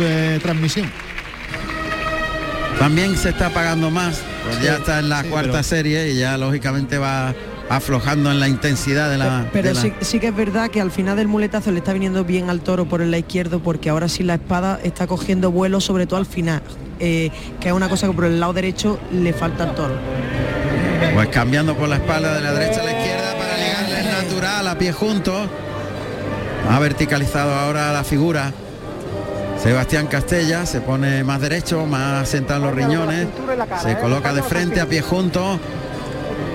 eh, transmisión. También se está pagando más, pues ya está en la cuarta serie y ya lógicamente va aflojando en la intensidad de la... Pero de la- sí, sí que es verdad que al final del muletazo le está viniendo bien al toro por el lado izquierdo porque ahora sí la espada está cogiendo vuelo, sobre todo al final, eh, que es una cosa que por el lado derecho le falta al toro. Pues cambiando por la espalda de la derecha a la izquierda para llegarle natural a pie juntos. Ha verticalizado ahora la figura. Sebastián Castella se pone más derecho, más sentado en los riñones. Se coloca de frente a pie juntos.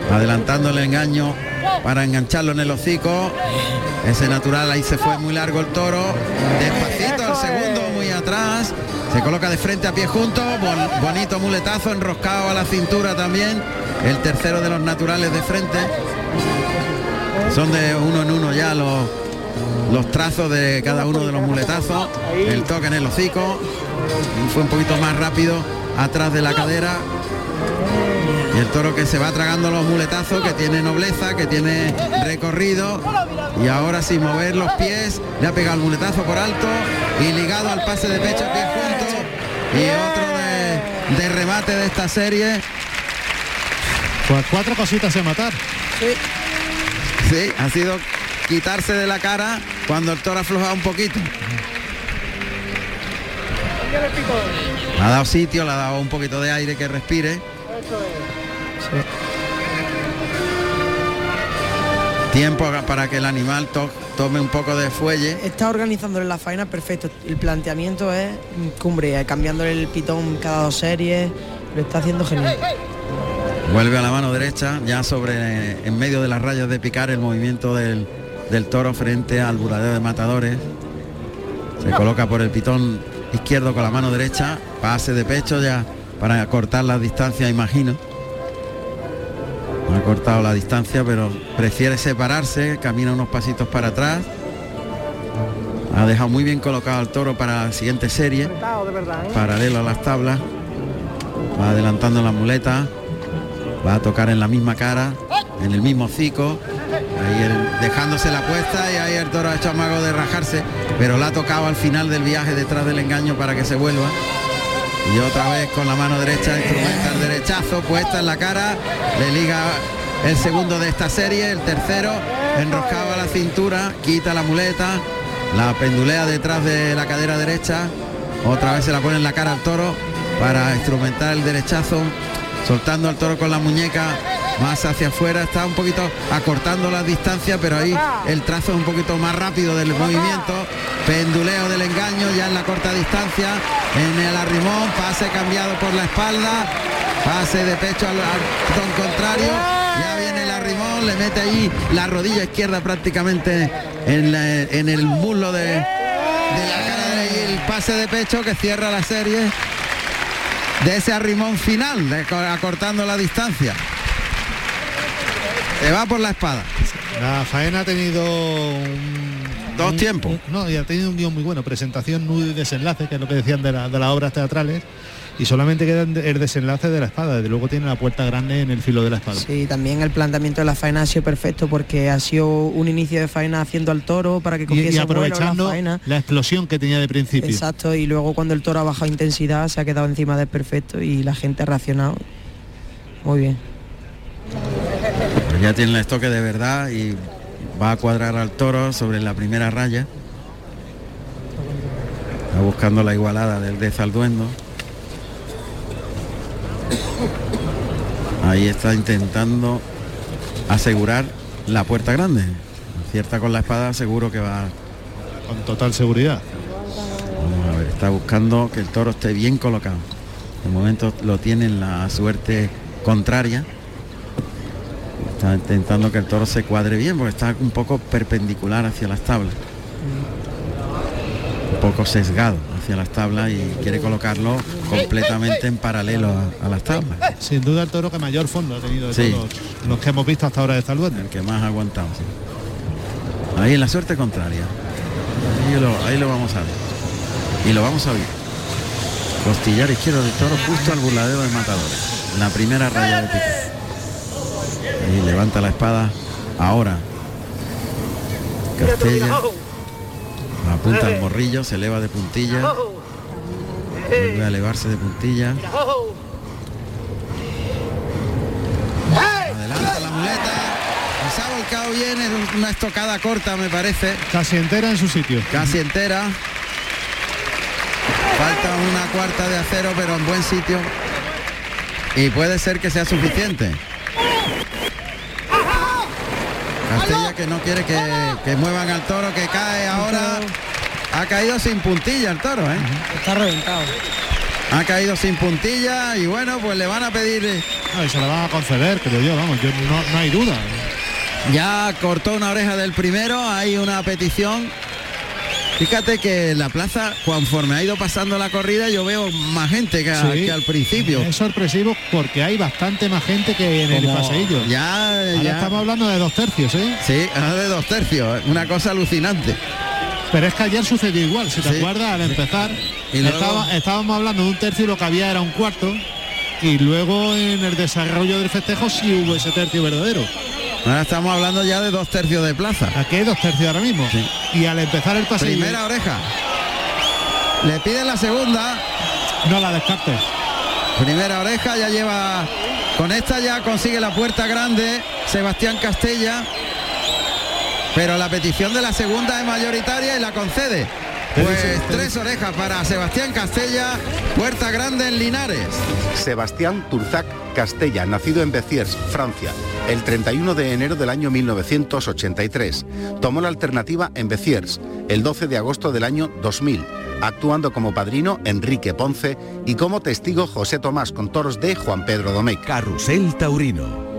Adelantando el engaño para engancharlo en el hocico. Ese natural ahí se fue muy largo el toro. Despacito el segundo muy atrás. Se coloca de frente a pie juntos. Bon- bonito muletazo enroscado a la cintura también. El tercero de los naturales de frente. Son de uno en uno ya los, los trazos de cada uno de los muletazos. El toque en el hocico. Fue un poquito más rápido atrás de la cadera. Y el toro que se va tragando los muletazos, que tiene nobleza, que tiene recorrido. Y ahora sin mover los pies, le ha pegado el muletazo por alto y ligado al pase de pecho pie junto. Y otro de, de remate de esta serie. Pues cuatro cositas en matar. Sí, ha sido quitarse de la cara cuando el toro ha aflojado un poquito. Le ha dado sitio, le ha dado un poquito de aire que respire. Tiempo para que el animal to- tome un poco de fuelle. Está organizándole la faena perfecto. El planteamiento es mm, cumbre, eh, cambiándole el pitón cada dos series. Lo está haciendo genial. Vuelve a la mano derecha, ya sobre en medio de las rayas de picar el movimiento del, del toro frente al buradero de matadores. Se coloca por el pitón izquierdo con la mano derecha, pase de pecho ya para cortar la distancia, imagino. No ha cortado la distancia, pero prefiere separarse, camina unos pasitos para atrás. Ha dejado muy bien colocado al toro para la siguiente serie, paralelo a las tablas. Va adelantando la muleta, va a tocar en la misma cara, en el mismo hocico, ahí dejándose la puesta y ahí el toro ha hecho amago de rajarse, pero la ha tocado al final del viaje detrás del engaño para que se vuelva. Y otra vez con la mano derecha instrumenta el derechazo puesta en la cara, le liga el segundo de esta serie, el tercero, enroscado a la cintura, quita la muleta, la pendulea detrás de la cadera derecha, otra vez se la pone en la cara al toro para instrumentar el derechazo, soltando al toro con la muñeca más hacia afuera, está un poquito acortando las distancias, pero ahí el trazo es un poquito más rápido del movimiento, penduleo del engaño ya en la corta distancia, en el arrimón, pase cambiado por la espalda, pase de pecho al, al contrario, ya viene el arrimón, le mete ahí la rodilla izquierda prácticamente en, la- en el muslo de, de la cara y el pase de pecho que cierra la serie de ese arrimón final, de- acortando la distancia. Se va por la espada. La faena ha tenido un- Dos un- tiempos. un- no, y ha tenido un guion muy bueno, presentación, nudo y desenlace, que es lo que decían de, la- de las obras teatrales. Y solamente queda el desenlace de la espada. Desde luego tiene la puerta grande en el filo de la espada. Sí, también el planteamiento de la faena ha sido perfecto porque ha sido un inicio de faena haciendo al toro para que cogiese y vuelo la aprovechando faena. la explosión que tenía de principio. Exacto, y luego cuando el toro ha bajado intensidad se ha quedado encima del perfecto y la gente ha reaccionado muy bien. Pues ya tiene el estoque de verdad y va a cuadrar al toro sobre la primera raya. Está buscando la igualada del de Zalduendo. Ahí está intentando asegurar la puerta grande. Acierta con la espada, seguro que va. Con total seguridad. Vamos a ver, está buscando que el toro esté bien colocado. De momento lo tiene en la suerte contraria. Está intentando que el toro se cuadre bien porque está un poco perpendicular hacia las tablas. Un poco sesgado hacia las tablas y quiere colocarlo completamente en paralelo a, a las tablas. Sin duda el toro que mayor fondo ha tenido de Sí. todos los que hemos visto hasta ahora de Zalduende. El que más ha aguantado. sí. Ahí en la suerte contraria. Ahí lo, ahí lo vamos a ver. Y lo vamos a ver. Costillar izquierdo del toro justo al burladero de matadores. La primera raya de pico. Ahí levanta la espada ahora. Castella. Apunta al morrillo, se eleva de puntilla. Vuelve a elevarse de puntilla. Adelanta la muleta. Se ha volcado bien en una estocada corta, me parece. Casi entera en su sitio. Casi entera. Falta una cuarta de acero, pero en buen sitio. Y puede ser que sea suficiente. Castella que no quiere que, que muevan al toro, que cae ahora. Ha caído sin puntilla el toro, ¿eh? Está reventado. Ha caído sin puntilla y bueno, pues le van a pedir... eh, No, y se la van a conceder, creo yo, vamos, yo no, no hay duda. Ya cortó una oreja del primero, hay una petición. Fíjate que en la plaza, conforme ha ido pasando la corrida, yo veo más gente que, a- Sí. que al principio. Es sorpresivo porque hay bastante más gente que en el paseillo. Ya, Ahora ya. estamos hablando de dos tercios, ¿eh? Sí, ahora de dos tercios, una cosa alucinante. Pero es que ayer sucedió igual, si te Sí. acuerdas, al empezar, Y luego- estaba- estábamos hablando de un tercio y lo que había era un cuarto. Y luego en el desarrollo del festejo sí hubo ese tercio verdadero. Ahora estamos hablando ya de dos tercios de plaza. Aquí hay dos tercios ahora mismo. Sí. Y al empezar el paseillo, Primera oreja. Le piden la segunda. no la descartes. Primera oreja, ya lleva. Con esta ya consigue la puerta grande. Sebastián Castella. Pero la petición de la segunda es mayoritaria y la concede. Pues tres orejas para Sebastián Castella. Puerta grande en Linares. Sebastián Turzac Castella, nacido en Béziers, Francia, el 31 de enero del año 1983. Tomó la alternativa en Béziers el 12 de agosto del año 2000, actuando como padrino Enrique Ponce y como testigo José Tomás con toros de Juan Pedro Domecq. Carrusel Taurino.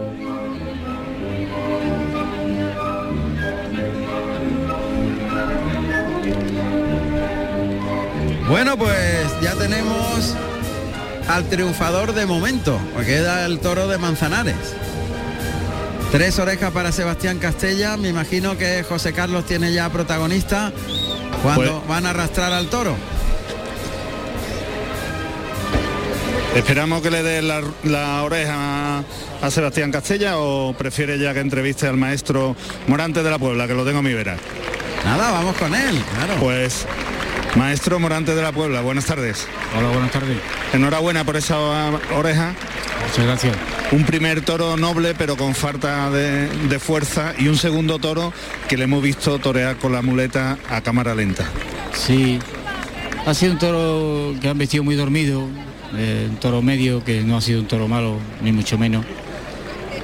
Bueno, pues ya tenemos al triunfador de momento, porque queda el toro de Manzanares. Tres orejas para Sebastián Castella, me imagino que José Carlos tiene ya protagonista cuando Pues- van a arrastrar al toro. ¿Esperamos que le dé la, la oreja a, a Sebastián Castella o prefiere ya que entreviste al maestro Morante de la Puebla, que lo tengo a mi vera? Nada, vamos con él, claro. Pues, maestro Morante de la Puebla, buenas tardes. Hola, buenas tardes. Enhorabuena por esa oreja. Muchas gracias. Un primer toro noble pero con falta de, de fuerza y un segundo toro que le hemos visto torear con la muleta a cámara lenta. Sí, ha sido un toro que han vestido muy dormido, eh, un toro medio que no ha sido un toro malo, ni mucho menos,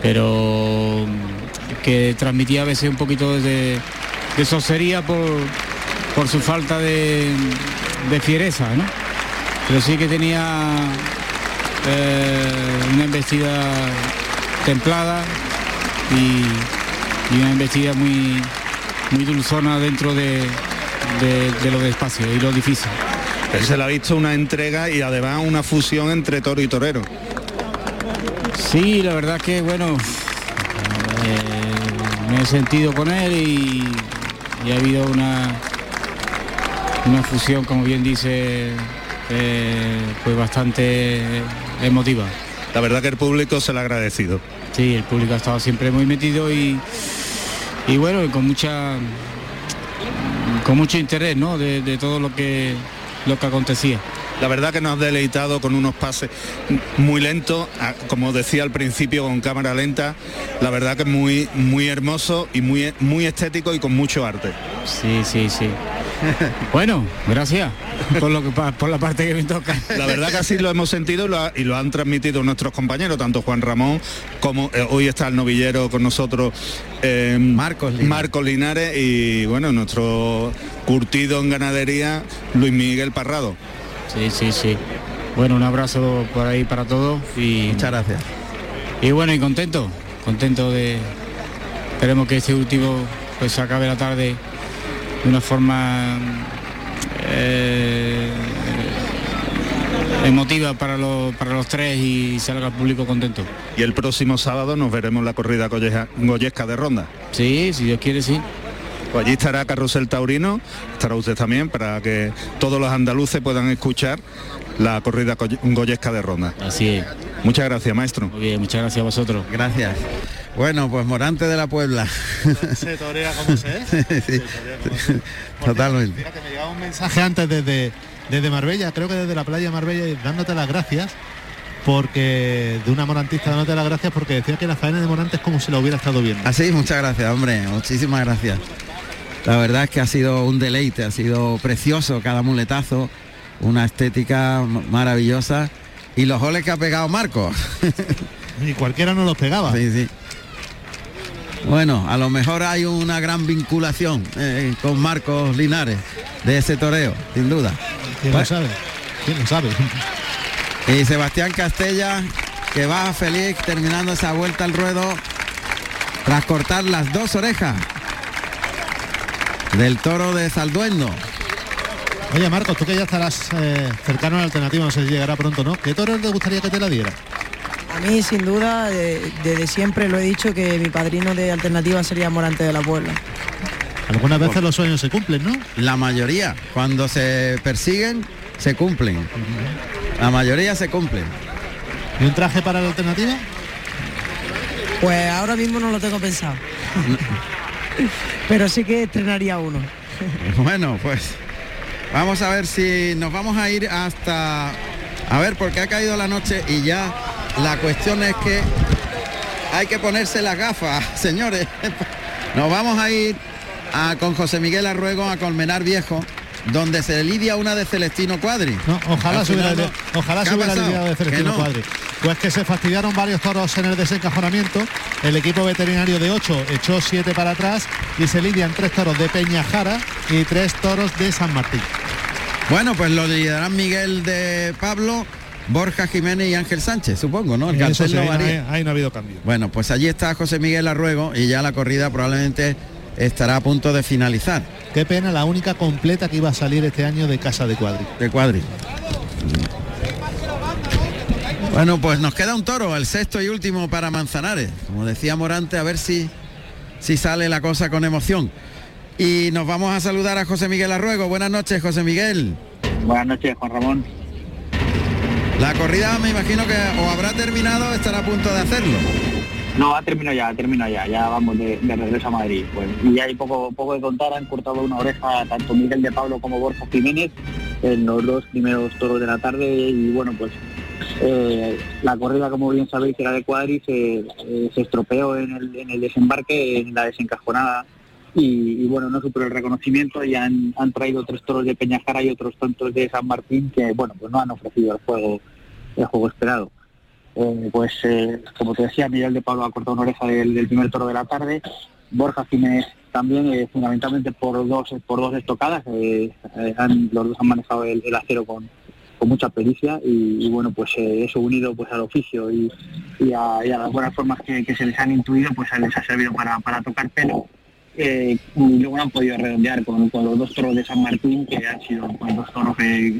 pero mm, que transmitía a veces un poquito de, de sosería por, por su falta de, de fiereza, ¿no? Pero sí que tenía eh, una embestida templada y, y una embestida muy, muy dulzona dentro de, de, de lo despacio y lo difícil. Él se le ha visto una entrega y además una fusión entre toro y torero. Sí, la verdad que bueno, eh, me he sentido con él y, y ha habido una una fusión, como bien dice, eh, pues bastante emotiva. La verdad que el público se le ha agradecido. Sí, el público ha estado siempre muy metido y, y bueno, con mucha con mucho interés, ¿no? De, de todo lo que lo que acontecía. La verdad que nos ha deleitado con unos pases muy lentos, como decía al principio con cámara lenta, la verdad que es muy muy hermoso y muy muy estético y con mucho arte. Sí, sí, sí. Bueno, gracias por lo que por la parte que me toca. La verdad que así lo hemos sentido y lo, ha- y lo han transmitido nuestros compañeros, tanto Juan Ramón como eh, hoy está el novillero con nosotros eh, Marcos Linares. Marcos Linares y bueno, nuestro curtido en ganadería Luis Miguel Parrado. Sí, sí, sí. Bueno, un abrazo por ahí para todos y, Muchas gracias. y bueno, y contento, contento de esperemos que este último pues se acabe la tarde de una forma eh, emotiva para los para los tres y salga el público contento. Y el próximo sábado nos veremos la corrida golleja- goyesca de Ronda. Sí, si Dios quiere, sí. Pues allí estará Carrusel Taurino, estará usted también para que todos los andaluces puedan escuchar la corrida goyesca de Ronda. Así es. Muchas gracias, maestro. Muy bien, muchas gracias a vosotros. Gracias. Bueno, pues Morante de la Puebla. Se torea como se es. Sí, Totalmente. Fíjate, me llegaba un mensaje antes desde, desde Marbella, creo que desde la playa de Marbella, dándote las gracias porque de una morantista dándote las gracias porque decía que la faena de Morante es como si la hubiera estado viendo. Así, muchas gracias, hombre, muchísimas gracias. La verdad es que ha sido un deleite, ha sido precioso cada muletazo, una estética maravillosa y los goles que ha pegado Marcos. y cualquiera no los pegaba. Sí, sí. Bueno, a lo mejor hay una gran vinculación eh, con Marcos Linares de ese toreo, sin duda. ¿Quién lo sabe? ¿Quién lo sabe? Y Sebastián Castella, que va feliz terminando esa vuelta al ruedo tras cortar las dos orejas del toro de Salduendo. Oye Marcos, tú que ya estarás eh, cercano a la alternativa, no sé si llegará pronto, ¿no? ¿Qué toro te gustaría que te la diera? A mí, sin duda, desde siempre lo he dicho que mi padrino de alternativa sería Morante de la Puebla. Algunas veces los sueños se cumplen, ¿no? La mayoría, cuando se persiguen, se cumplen. La mayoría se cumplen. ¿Y un traje para la alternativa? Pues ahora mismo no lo tengo pensado. Pero sí que estrenaría uno. bueno, pues vamos a ver si nos vamos a ir hasta... A ver, porque ha caído la noche y ya la cuestión es que hay que ponerse las gafas, señores. Nos vamos a ir a, con José Miguel Arruego a Colmenar Viejo donde se lidia una de Celestino Cuadri. ojalá se hubiera, ojalá se hubiera lidiado de Celestino Cuadri. Pues que se fastidiaron varios toros en el desencajonamiento. El equipo veterinario de 8 echó 7 para atrás y se lidian tres toros de Peñajara y tres toros de San Martín. Bueno, pues lo lidiarán Miguel de Pablo, Borja Jiménez y Ángel Sánchez, supongo, ¿no? El Eso no ahí, no ha habido cambio. Bueno, pues allí está José Miguel Arruego y ya la corrida probablemente estará a punto de finalizar. Qué pena, la única completa que iba a salir este año de Casa de Cuadri. De Cuadri. Bueno, pues nos queda un toro, el sexto y último para Manzanares. Como decía Morante, a ver si, si sale la cosa con emoción. Y nos vamos a saludar a José Miguel Arruego. Buenas noches, José Miguel. Buenas noches, Juan Ramón. La corrida me imagino que o habrá terminado o estará a punto de hacerlo. No, ha terminado ya, ha terminado ya, ya vamos de, regreso a Madrid. Pues, y hay poco, poco de contar, han cortado una oreja tanto Miguel de Pablo como Borja Jiménez en los dos primeros toros de la tarde y bueno, pues eh, la corrida, como bien sabéis, era de Cuadri, se, eh, se estropeó en el, desembarque, en la desencajonada y, bueno, no superó el reconocimiento y han, han, traído tres toros de Peñajara y otros tantos de San Martín que bueno, pues no han ofrecido el juego, el juego esperado. Eh, pues eh, como te decía, Miguel de Pablo ha cortado una oreja del, primer toro de la tarde, Borja Jiménez también, eh, fundamentalmente por dos por dos estocadas, los dos han manejado el, acero con, mucha pericia y, bueno, pues eso unido pues al oficio y, a, las buenas formas que, se les han intuido, pues les ha servido para, tocar pelo. Luego han podido redondear con, los dos toros de San Martín, que han sido pues, dos toros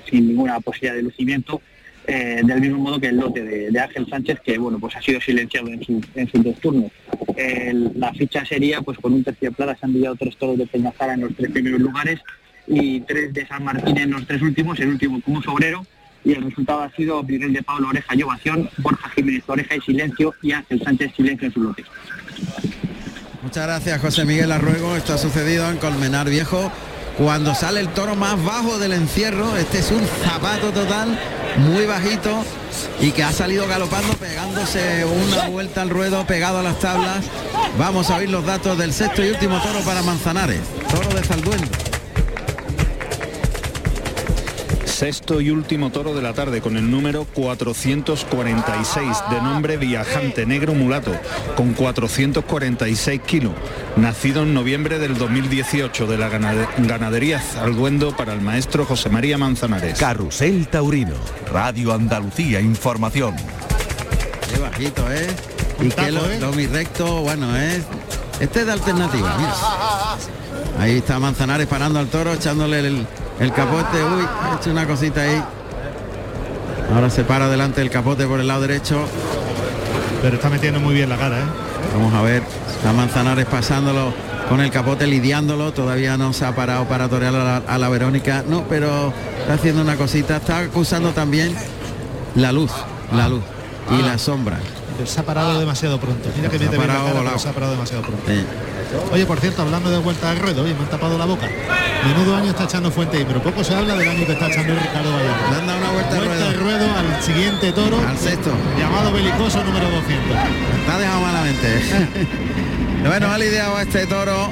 sin ninguna posibilidad de lucimiento eh, del mismo modo que el lote de, Ángel Sánchez, que bueno, pues ha sido silenciado en su, en su dos turnos. la ficha sería, pues con un tercio de plata se han enviado tres toros de Peñazara en los tres primeros lugares y tres de San Martín en los tres últimos, el último como sobrero, y el resultado ha sido Miguel de Pablo Oreja y Ovación, Borja Jiménez Oreja y Silencio y Ángel Sánchez Silencio en su lote. Muchas gracias José Miguel Arruego, esto ha sucedido en Colmenar Viejo. Cuando sale el toro más bajo del encierro, este es un zapato total, muy bajito y que ha salido galopando, pegándose una vuelta al ruedo, pegado a las tablas. Vamos a oír los datos del sexto y último toro para Manzanares, toro de Salduendo sexto y último toro de la tarde con el número 446 de nombre Viajante Negro Mulato con 446 kilos, nacido en noviembre del 2018 de la ganadería Zalduendo para el maestro José María Manzanares. Carrusel Taurino, Radio Andalucía Información. Qué bajito, ¿eh? Y que lo, ¿eh? mi recto, bueno, es... Este es de alternativa, Ahí está Manzanares parando al toro, echándole el, el capote, uy, ha hecho una cosita ahí. Ahora se para delante el capote por el lado derecho. Pero está metiendo muy bien la cara, ¿eh? Vamos a ver, está Manzanares pasándolo con el capote, lidiándolo. Todavía no se ha parado para torear a la, Verónica. No, pero está haciendo una cosita. Está acusando también la luz, la luz y la sombra. Se ha parado demasiado pronto. Mira que Se ha mete bien la parado cara, pero se ha parado demasiado pronto. Sí. Oye, por cierto, hablando de vuelta al ruedo, oye, me han tapado la boca. Menudo año está echando Fuente, pero poco se habla del año que está echando Ricardo Le Vallarta. han dado una vuelta Vuelta al ruedo. ruedo al siguiente toro, Al sexto. llamado belicoso número 200. Está dejado malamente. bueno, ha lidiado a este toro,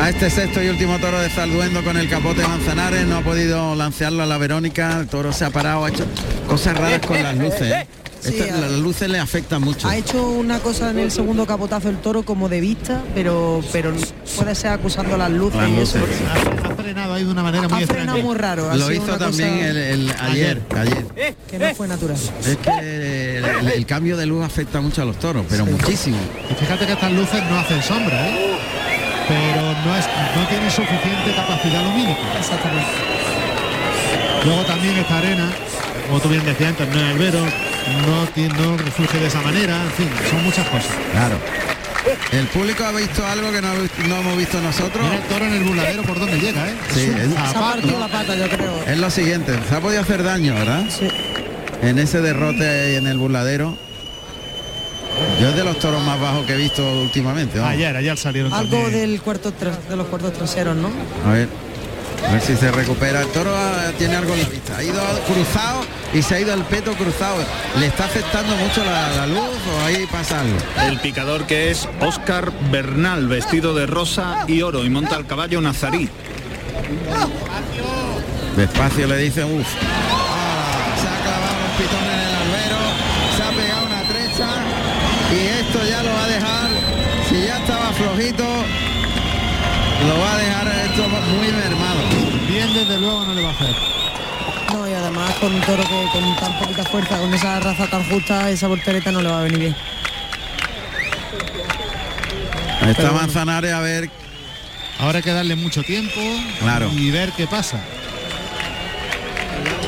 a este sexto y último toro de Zalduendo con el capote de Manzanares. No ha podido lancearlo a la Verónica. El toro se ha parado, ha hecho cosas raras con las luces. ¿Eh? Sí, Esta- ha- las luces le afectan mucho. Ha hecho una cosa en el segundo capotazo el toro como de vista, pero pero puede ser acusando las luces Las y eso. luces. Ha, ha frenado ahí de una manera muy Ha frenado extraña. muy raro. ha Lo sido hizo también cosa el, el- ayer, ayer. que no fue natural. Es que el, el- el cambio de luz afecta mucho a los toros, pero muchísimo. Y fíjate que estas luces no hacen sombra, ¿eh? pero no, es, no tiene suficiente capacidad lumínica. Exactamente. Luego también esta arena, como tú bien decías antes, no es albero, no, tiene, no refluye de esa manera, en fin, son muchas cosas. Claro. El público ha visto algo que no, no hemos visto nosotros. Mira el toro en el burladero por donde llega, ¿eh? Sí, Es zapato. la pata, yo creo. Es lo siguiente, se ha podido hacer daño, ¿verdad? Sí. En ese derrote ahí en el burladero. Yo es de los toros más bajos que he visto últimamente. vamos. Ayer, ayer salieron Algo también. del cuarto tras- de los cuartos traseros, ¿no? A ver. A ver si se recupera. El toro ah, tiene algo en la vista. Ha ido cruzado y se ha ido el peto cruzado. ¿Le está afectando mucho la, la luz o ahí pasa algo? El picador que es Oscar Bernal, vestido de rosa y oro y monta al caballo nazarí. Despacio le dice, uff. se ha clavado un pitón en el albero, se ha pegado una trecha y esto ya lo va a dejar, si ya estaba flojito, lo va a dejar esto muy mermado. Bien, desde luego no le va a hacer. No, y además con un toro que con tan poquita fuerza, con esa raza tan justa, esa voltereta no le va a venir bien. Está bueno. Manzanares a ver, Ahora hay que darle mucho tiempo Claro. y ver qué pasa.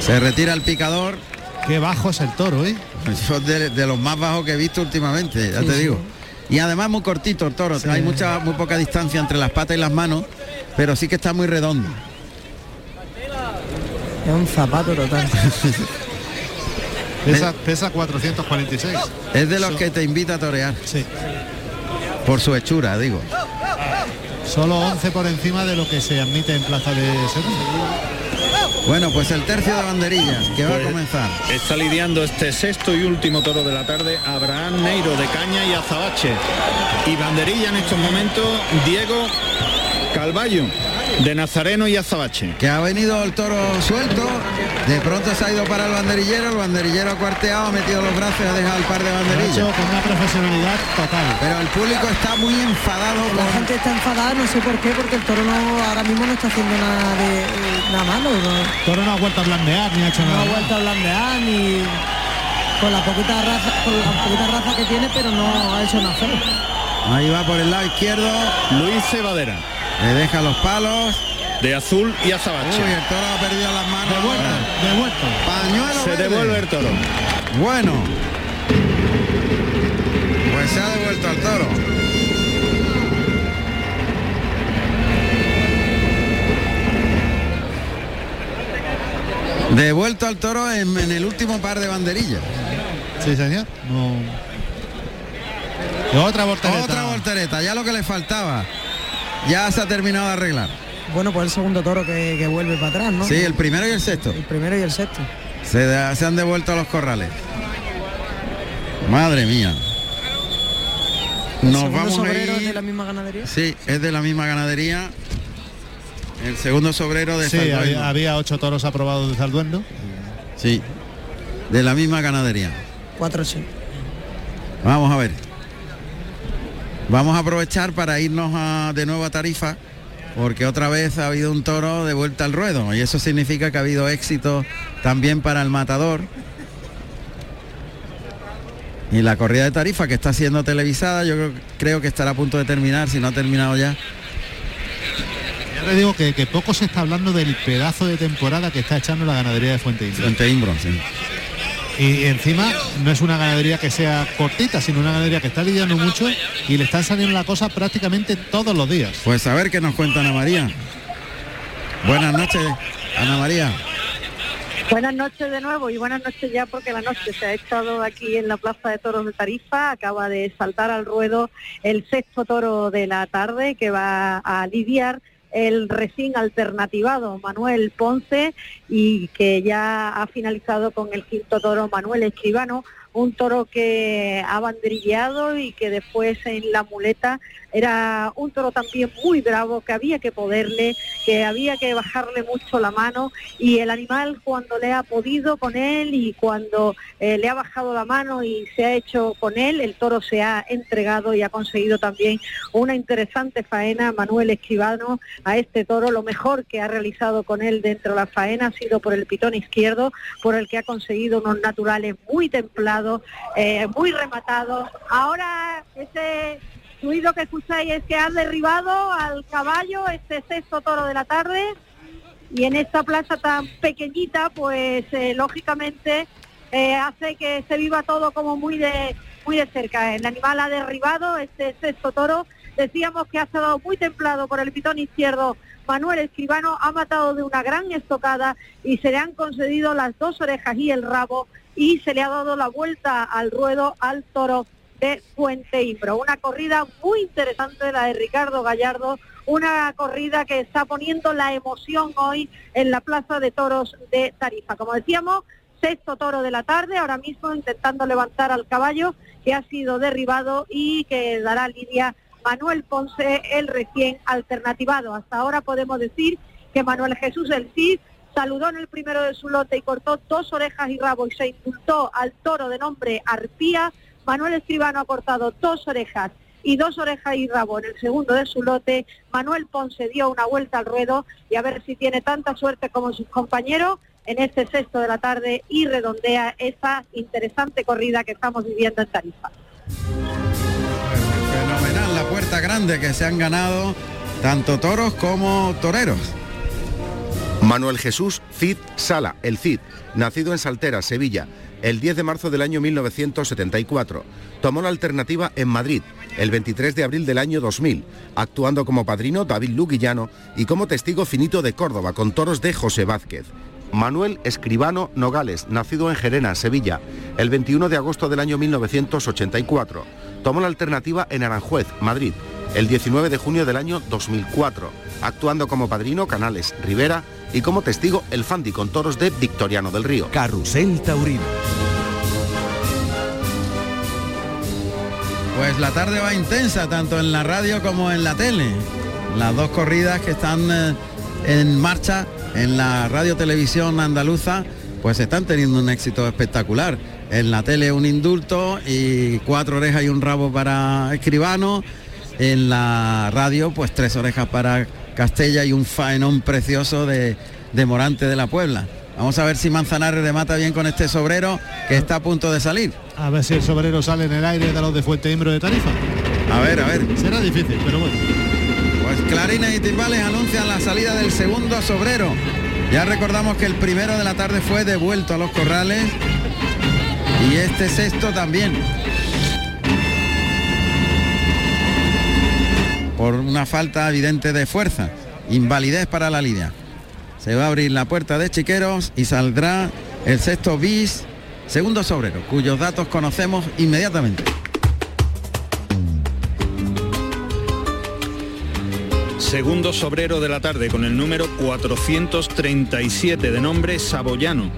se retira el picador, Qué bajo es el toro, ¿eh? Yo de, de los más bajos que he visto últimamente, ya te digo. Y además muy cortito el toro, Sí. hay mucha, muy poca distancia entre las patas y las manos, pero sí que está muy redondo. Es un zapato total. Pesa, pesa 446. Es de los que te invita a torear, Sí. por su hechura, digo. Solo 11 por encima de lo que se admite en plaza de segundo. Bueno, pues el tercio de banderillas que va a Pues, comenzar. Está lidiando este sexto y último toro de la tarde Abraham Neiro de Caña y Azabache. Y banderilla en estos momentos Diego Calvallo de Nazareno y Azabache. Que ha venido el toro suelto, de pronto se ha ido para el banderillero, el banderillero ha cuarteado, ha metido los brazos y ha dejado el par de Lo ha hecho banderillas. con una profesionalidad total. Pero el público está muy enfadado La con... gente está enfadada, no sé por qué, porque el toro no, ahora mismo no está haciendo nada de nada malo, no, El toro no ha vuelto a blandear ni ha hecho no nada. ha vuelto a blandear ni con la poquita raza, con la poquita raza que tiene, pero no ha hecho nada feo. Ahí va por el lado izquierdo, Luis Cebadera le deja los palos. de Azul y Uy, Azabache. el toro ha perdido las manos. De vuelta, de vuelta. Pañuelo Se verde. devuelve el toro. Bueno. Pues se ha devuelto al toro. Devuelto al toro en, en el último par de banderillas. Sí, señor. No. Y otra voltereta. Otra voltereta, ya lo que le faltaba. Ya se ha terminado de arreglar. Bueno, pues el segundo toro que, que vuelve para atrás, ¿no? Sí, el primero y el sexto. El primero y el sexto. Se, da- se han devuelto a los corrales. Madre mía. El Nos segundo vamos a sobrero ir- de la misma ganadería. Sí, es de la misma ganadería. El segundo sobrero de Sí, había, había ocho toros aprobados de Zalduendo. Sí, de la misma ganadería. Cuatro sí. Vamos a ver. Vamos a aprovechar para irnos a- de nuevo a Tarifa, porque otra vez ha habido un toro de vuelta al ruedo, y eso significa que ha habido éxito también para el matador. Y la corrida de Tarifa, que está siendo televisada, yo creo, creo que estará a punto de terminar, si no ha terminado ya. Ya te digo que, que poco se está hablando del pedazo de temporada que está echando la ganadería de Fuente Indio. Fuente Imbro, sí. Y encima no es una ganadería que sea cortita, sino una ganadería que está lidiando mucho y le están saliendo la cosa prácticamente todos los días. Pues a ver qué nos cuenta Ana María. Buenas noches, Ana María. Buenas noches de nuevo y buenas noches ya porque la noche se ha estado aquí en la Plaza de Toros de Tarifa. Acaba de saltar al ruedo el sexto toro de la tarde que va a lidiar el recién alternativado Manuel Ponce y que ya ha finalizado con el quinto toro Manuel Escribano, un toro que ha banderilleado y que después en la muleta era un toro también muy bravo, que había que poderle, que había que bajarle mucho la mano y el animal cuando le ha podido con él y cuando eh, le ha bajado la mano y se ha hecho con él, el toro se ha entregado y ha conseguido también una interesante faena, Manuel Escribano, a este toro. Lo mejor que ha realizado con él dentro de la faena ha sido por el pitón izquierdo, por el que ha conseguido unos naturales muy templados, eh, muy rematados. Ahora ese ruido que escucháis es que han derribado al caballo este sexto toro de la tarde y en esta plaza tan pequeñita pues eh, lógicamente eh, hace que se viva todo como muy de muy de cerca. El animal ha derribado este sexto toro. Decíamos que ha estado muy templado por el pitón izquierdo. Manuel Escribano ha matado de una gran estocada y se le han concedido las dos orejas y el rabo y se le ha dado la vuelta al ruedo al toro de Fuente Imbro. Una corrida muy interesante la de Ricardo Gallardo, una corrida que está poniendo la emoción hoy en la Plaza de Toros de Tarifa. Como decíamos, sexto toro de la tarde, ahora mismo intentando levantar al caballo que ha sido derribado y que dará línea Manuel Ponce, el recién alternativado. Hasta ahora podemos decir que Manuel Jesús el Cid saludó en el primero de su lote y cortó dos orejas y rabo y se insultó al toro de nombre Arpía Manuel Escribano ha cortado dos orejas y dos orejas y rabo en el segundo de su lote. Manuel Ponce dio una vuelta al ruedo y a ver si tiene tanta suerte como sus compañeros en este sexto de la tarde y redondea esa interesante corrida que estamos viviendo en Tarifa. Fenomenal la puerta grande que se han ganado tanto toros como toreros. Manuel Jesús Cid Sala, el Cid, nacido en Saltera, Sevilla, el 10 de marzo del año 1974. Tomó la alternativa en Madrid el 23 de abril del año 2000, actuando como padrino David Luguillano y como testigo finito de Córdoba con toros de José Vázquez. Manuel Escribano Nogales, nacido en Gerena, Sevilla, el 21 de agosto del año 1984. Tomó la alternativa en Aranjuez, Madrid, el 19 de junio del año 2004, actuando como padrino Canales Rivera y como testigo el Fandi con toros de Victoriano del Río. Carrusel Taurino. Pues la tarde va intensa, tanto en la radio como en la tele. Las dos corridas que están eh, en marcha en la radio televisión andaluza, pues están teniendo un éxito espectacular. En la tele un indulto y cuatro orejas y un rabo para escribano. En la radio, pues tres orejas para Castella y un faenón precioso de, de Morante de la Puebla. Vamos a ver si Manzanares remata bien con este sobrero que está a punto de salir. A ver si el sobrero sale en el aire de los de Fuente Imbro de Tarifa. A ver, a ver. Será difícil, pero bueno. Pues clarines y timbales anuncian la salida del segundo sobrero. Ya recordamos que el primero de la tarde fue devuelto a los corrales y este sexto también. Por una falta evidente de fuerza, invalidez para la lidia. Se va a abrir la puerta de Chiqueros y saldrá el sexto bis, segundo sobrero, cuyos datos conocemos inmediatamente. Segundo sobrero de la tarde con el número 437 de nombre Saboyano.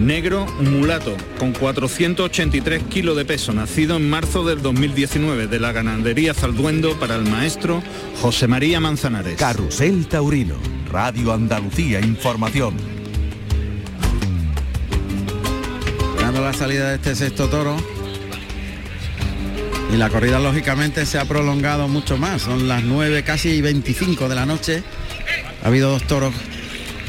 Negro mulato, con 483 kilos de peso, nacido en marzo del 2019 de la ganadería Zalduendo para el maestro José María Manzanares. Carrusel Taurino, Radio Andalucía Información. La salida de este sexto toro. Y la corrida lógicamente se ha prolongado mucho más. Son las 9 casi 25 de la noche. Ha habido dos toros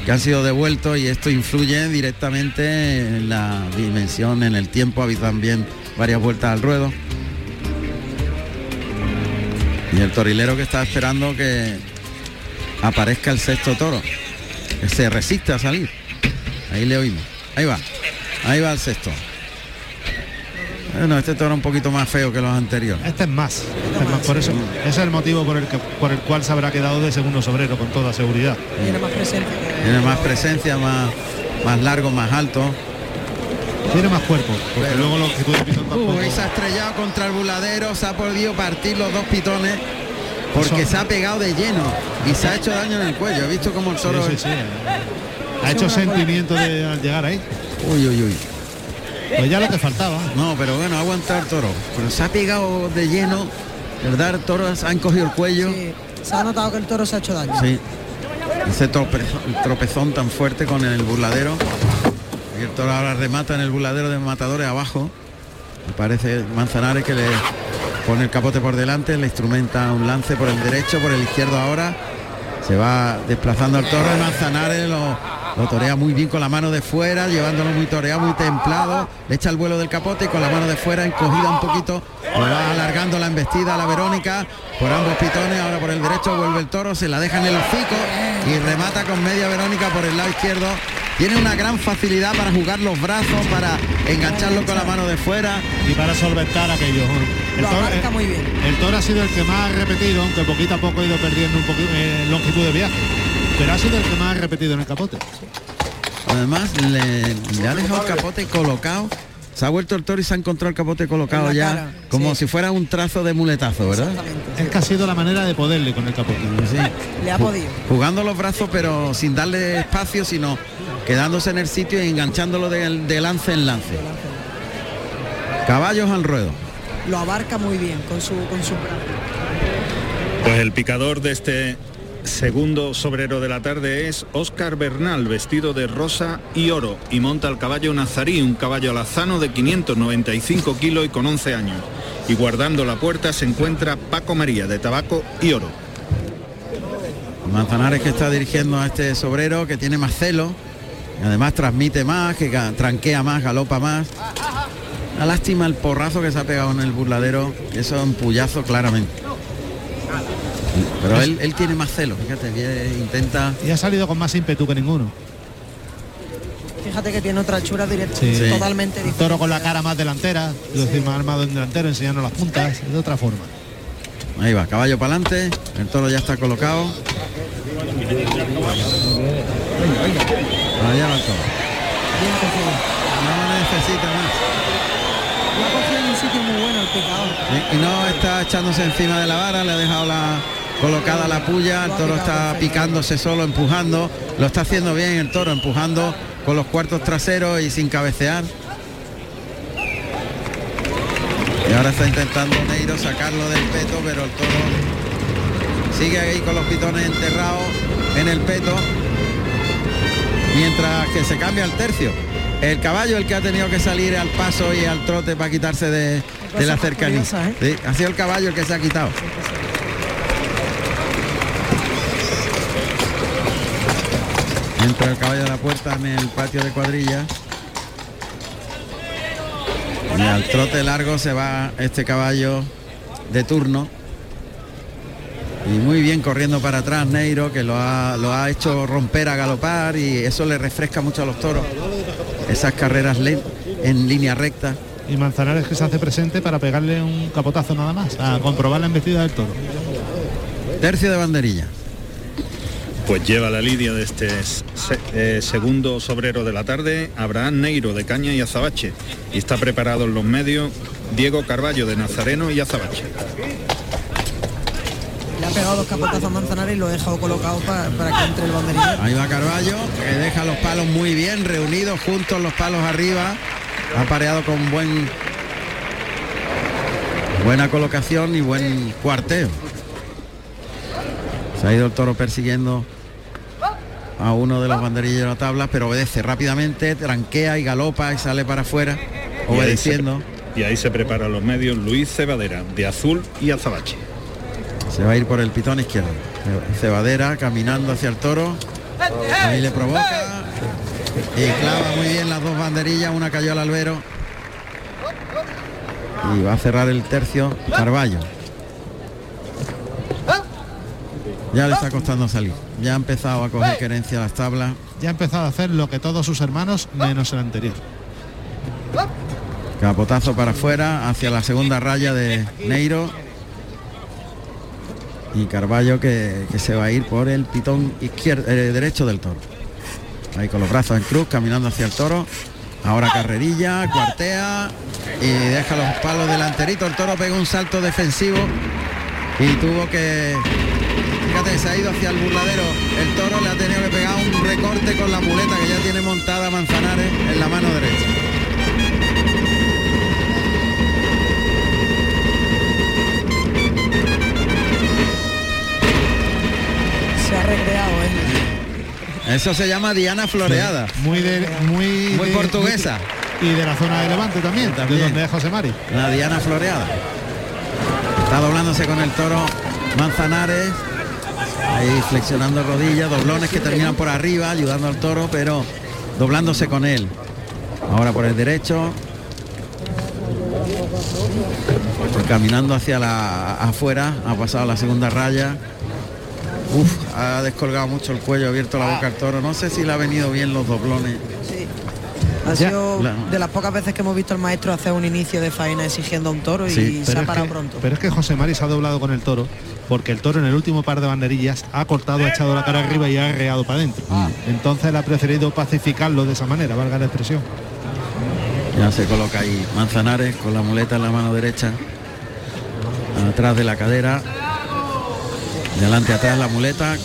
que han sido devueltos y esto influye directamente en la dimensión, en el tiempo. Ha habido también varias vueltas al ruedo. Y el torilero que está esperando que aparezca el sexto toro. Que se resiste a salir. Ahí le oímos. Ahí va. Ahí va el sexto. Bueno, este toro un poquito más feo que los anteriores. Este es más. Este es más. Por eso, ese es el motivo por el, que, por el cual se habrá quedado de segundo sobrero, con toda seguridad. Tiene más presencia. Tiene más presencia, más, más largo, más alto. Tiene más cuerpo, porque luego los se ha estrellado contra el buladero, se ha podido partir los dos pitones porque se ha pegado de lleno y se ha hecho daño en el cuello. He visto como el toro ha hecho sentimiento de al llegar ahí. Uy, uy, uy. Pues ya lo que faltaba. No, pero bueno, aguantar toro. Pero se ha pegado de lleno, ¿verdad? El toro ha encogido el cuello. se ha notado que el toro se ha hecho daño. Sí. Ese tropezón tan fuerte con el burladero. Y el toro ahora remata en el burladero de matadores abajo. Me parece Manzanares que le pone el capote por delante, le instrumenta un lance por el derecho, por el izquierdo ahora. Se va desplazando al toro de Manzanares, lo, lo torea muy bien con la mano de fuera, llevándolo muy toreado, muy templado. Le echa el vuelo del capote y con la mano de fuera encogida un poquito. Lo va alargando la embestida a la Verónica por ambos pitones. Ahora por el derecho vuelve el toro, se la deja en el hocico y remata con media Verónica por el lado izquierdo. Tiene una gran facilidad para jugar los brazos, para engancharlo con la mano de fuera. Y para solventar aquello. El toro, muy bien. el toro ha sido el que más ha repetido, aunque poquito a poco ha ido perdiendo un poquito eh, longitud de viaje pero ha sido el que más ha repetido en el capote. Además, le, ha dejado el capote colocado. Se ha vuelto el toro y se ha encontrado el capote colocado ya, como si fuera un trazo de muletazo, ¿verdad? Es que ha sido la manera de poderle con el capote. Le ha podido. Jugando los brazos, pero sin darle espacio, sino quedándose en el sitio y enganchándolo de, lance en lance. Caballos al ruedo. Lo abarca muy bien con su, con su Pues el picador de este segundo sobrero de la tarde es Óscar Bernal, vestido de rosa y oro, y monta el caballo Nazarí, un caballo alazano de 595 kilos y con 11 años. Y guardando la puerta se encuentra Paco María, de tabaco y oro. Manzanares que está dirigiendo a este sobrero que tiene más celo, además transmite más, que tranquea más, galopa más. Una lástima el porrazo que se ha pegado en el burladero, eso es un puyazo claramente. Pero él, tiene más celo, fíjate, que intenta... Y ha salido con más ímpetu que ninguno. Fíjate que tiene otra hechura directa, totalmente diferente. Toro con la cara más delantera, es decir, más armado en delantero, enseñando las puntas, de otra forma. Ahí va, caballo para adelante, el toro ya está colocado. Allá va el toro. No necesita más. ha en un sitio muy bueno el picador. y no está echándose encima de la vara, le ha dejado la, colocada la puya, el toro está picándose solo, empujando, lo está haciendo bien el toro, empujando con los cuartos traseros y sin cabecear. Y ahora está intentando Neiro sacarlo del peto, pero el toro sigue ahí con los pitones enterrados en el peto. Mientras que se cambia el tercio. El caballo el que ha tenido que salir al paso y al trote para quitarse de, la cercanía. ¿eh? ha sido el caballo el que se ha quitado. Entra el caballo de la puerta en el patio de cuadrilla. Y al trote largo se va este caballo de turno. Y muy bien corriendo para atrás Neiro, que lo ha, lo ha hecho romper a galopar y eso le refresca mucho a los toros. Esas carreras en línea recta. Y Manzanares que se hace presente para pegarle un capotazo nada más, a comprobar la embestida del toro. Tercio de banderilla pues lleva la lidia de este eh, segundo sobrero de la tarde, Abraham Neiro de Caña y Azabache. Y está preparado en los medios Diego Carballo de Nazareno y Azabache. Le ha pegado los capotazos a Manzanares y lo ha dejado colocado para, que entre el banderillero. Ahí va Carballo, que deja los palos muy bien, reunidos juntos los palos arriba. Ha pareado con buen buena colocación y buen cuarteo. Se ha ido el toro persiguiendo a uno de los banderillos de la tabla, pero obedece rápidamente, tranquea y galopa y sale para afuera, obedeciendo. y ahí se preparan los medios Luis Cebadera, de azul y azabache. Se va a ir por el pitón izquierdo. Cebadera caminando hacia el toro. Ahí le provoca. Y clava muy bien las dos banderillas, una cayó al albero. Y va a cerrar el tercio Carballo. Ya le está costando salir. Ya ha empezado a coger querencia a las tablas. Ya ha empezado a hacer lo que todos sus hermanos, menos el anterior. Capotazo para afuera, hacia la segunda raya de Neiro. Y Carballo que, se va a ir por el pitón izquierdo, eh, derecho del toro. ahí con los brazos en cruz, caminando hacia el toro. Ahora carrerilla, cuartea y deja los palos delanteritos. El toro pega un salto defensivo y tuvo que fíjate se ha ido hacia el burladero. El toro le ha tenido que pegar un recorte con la muleta que ya tiene montada Manzanares en la mano derecha. Se ha recreado ¿eh? eso se llama Diana floreada. Muy de muy muy de- portuguesa. y de la zona de Levante también, También. de donde es José Mari. la Diana floreada. Está doblándose con el toro Manzanares ahí flexionando rodillas doblones que terminan por arriba ayudando al toro pero doblándose con él ahora por el derecho caminando hacia la afuera ha pasado la segunda raya Uf, ha descolgado mucho el cuello, ha abierto la boca al toro. No sé si le ha venido bien los doblones. Ha Ya, sido la- de las pocas veces que hemos visto al maestro hacer un inicio de faena exigiendo a un toro y se ha parado que- pronto. pero es que José Mari se ha doblado con el toro porque el toro en el último par de banderillas ha cortado, ha echado la cara arriba y ha arreado para adentro. Entonces él ha preferido pacificarlo de esa manera, valga la expresión. Ya se coloca ahí Manzanares con la muleta en la mano derecha. Atrás de la cadera. Delante atrás la muleta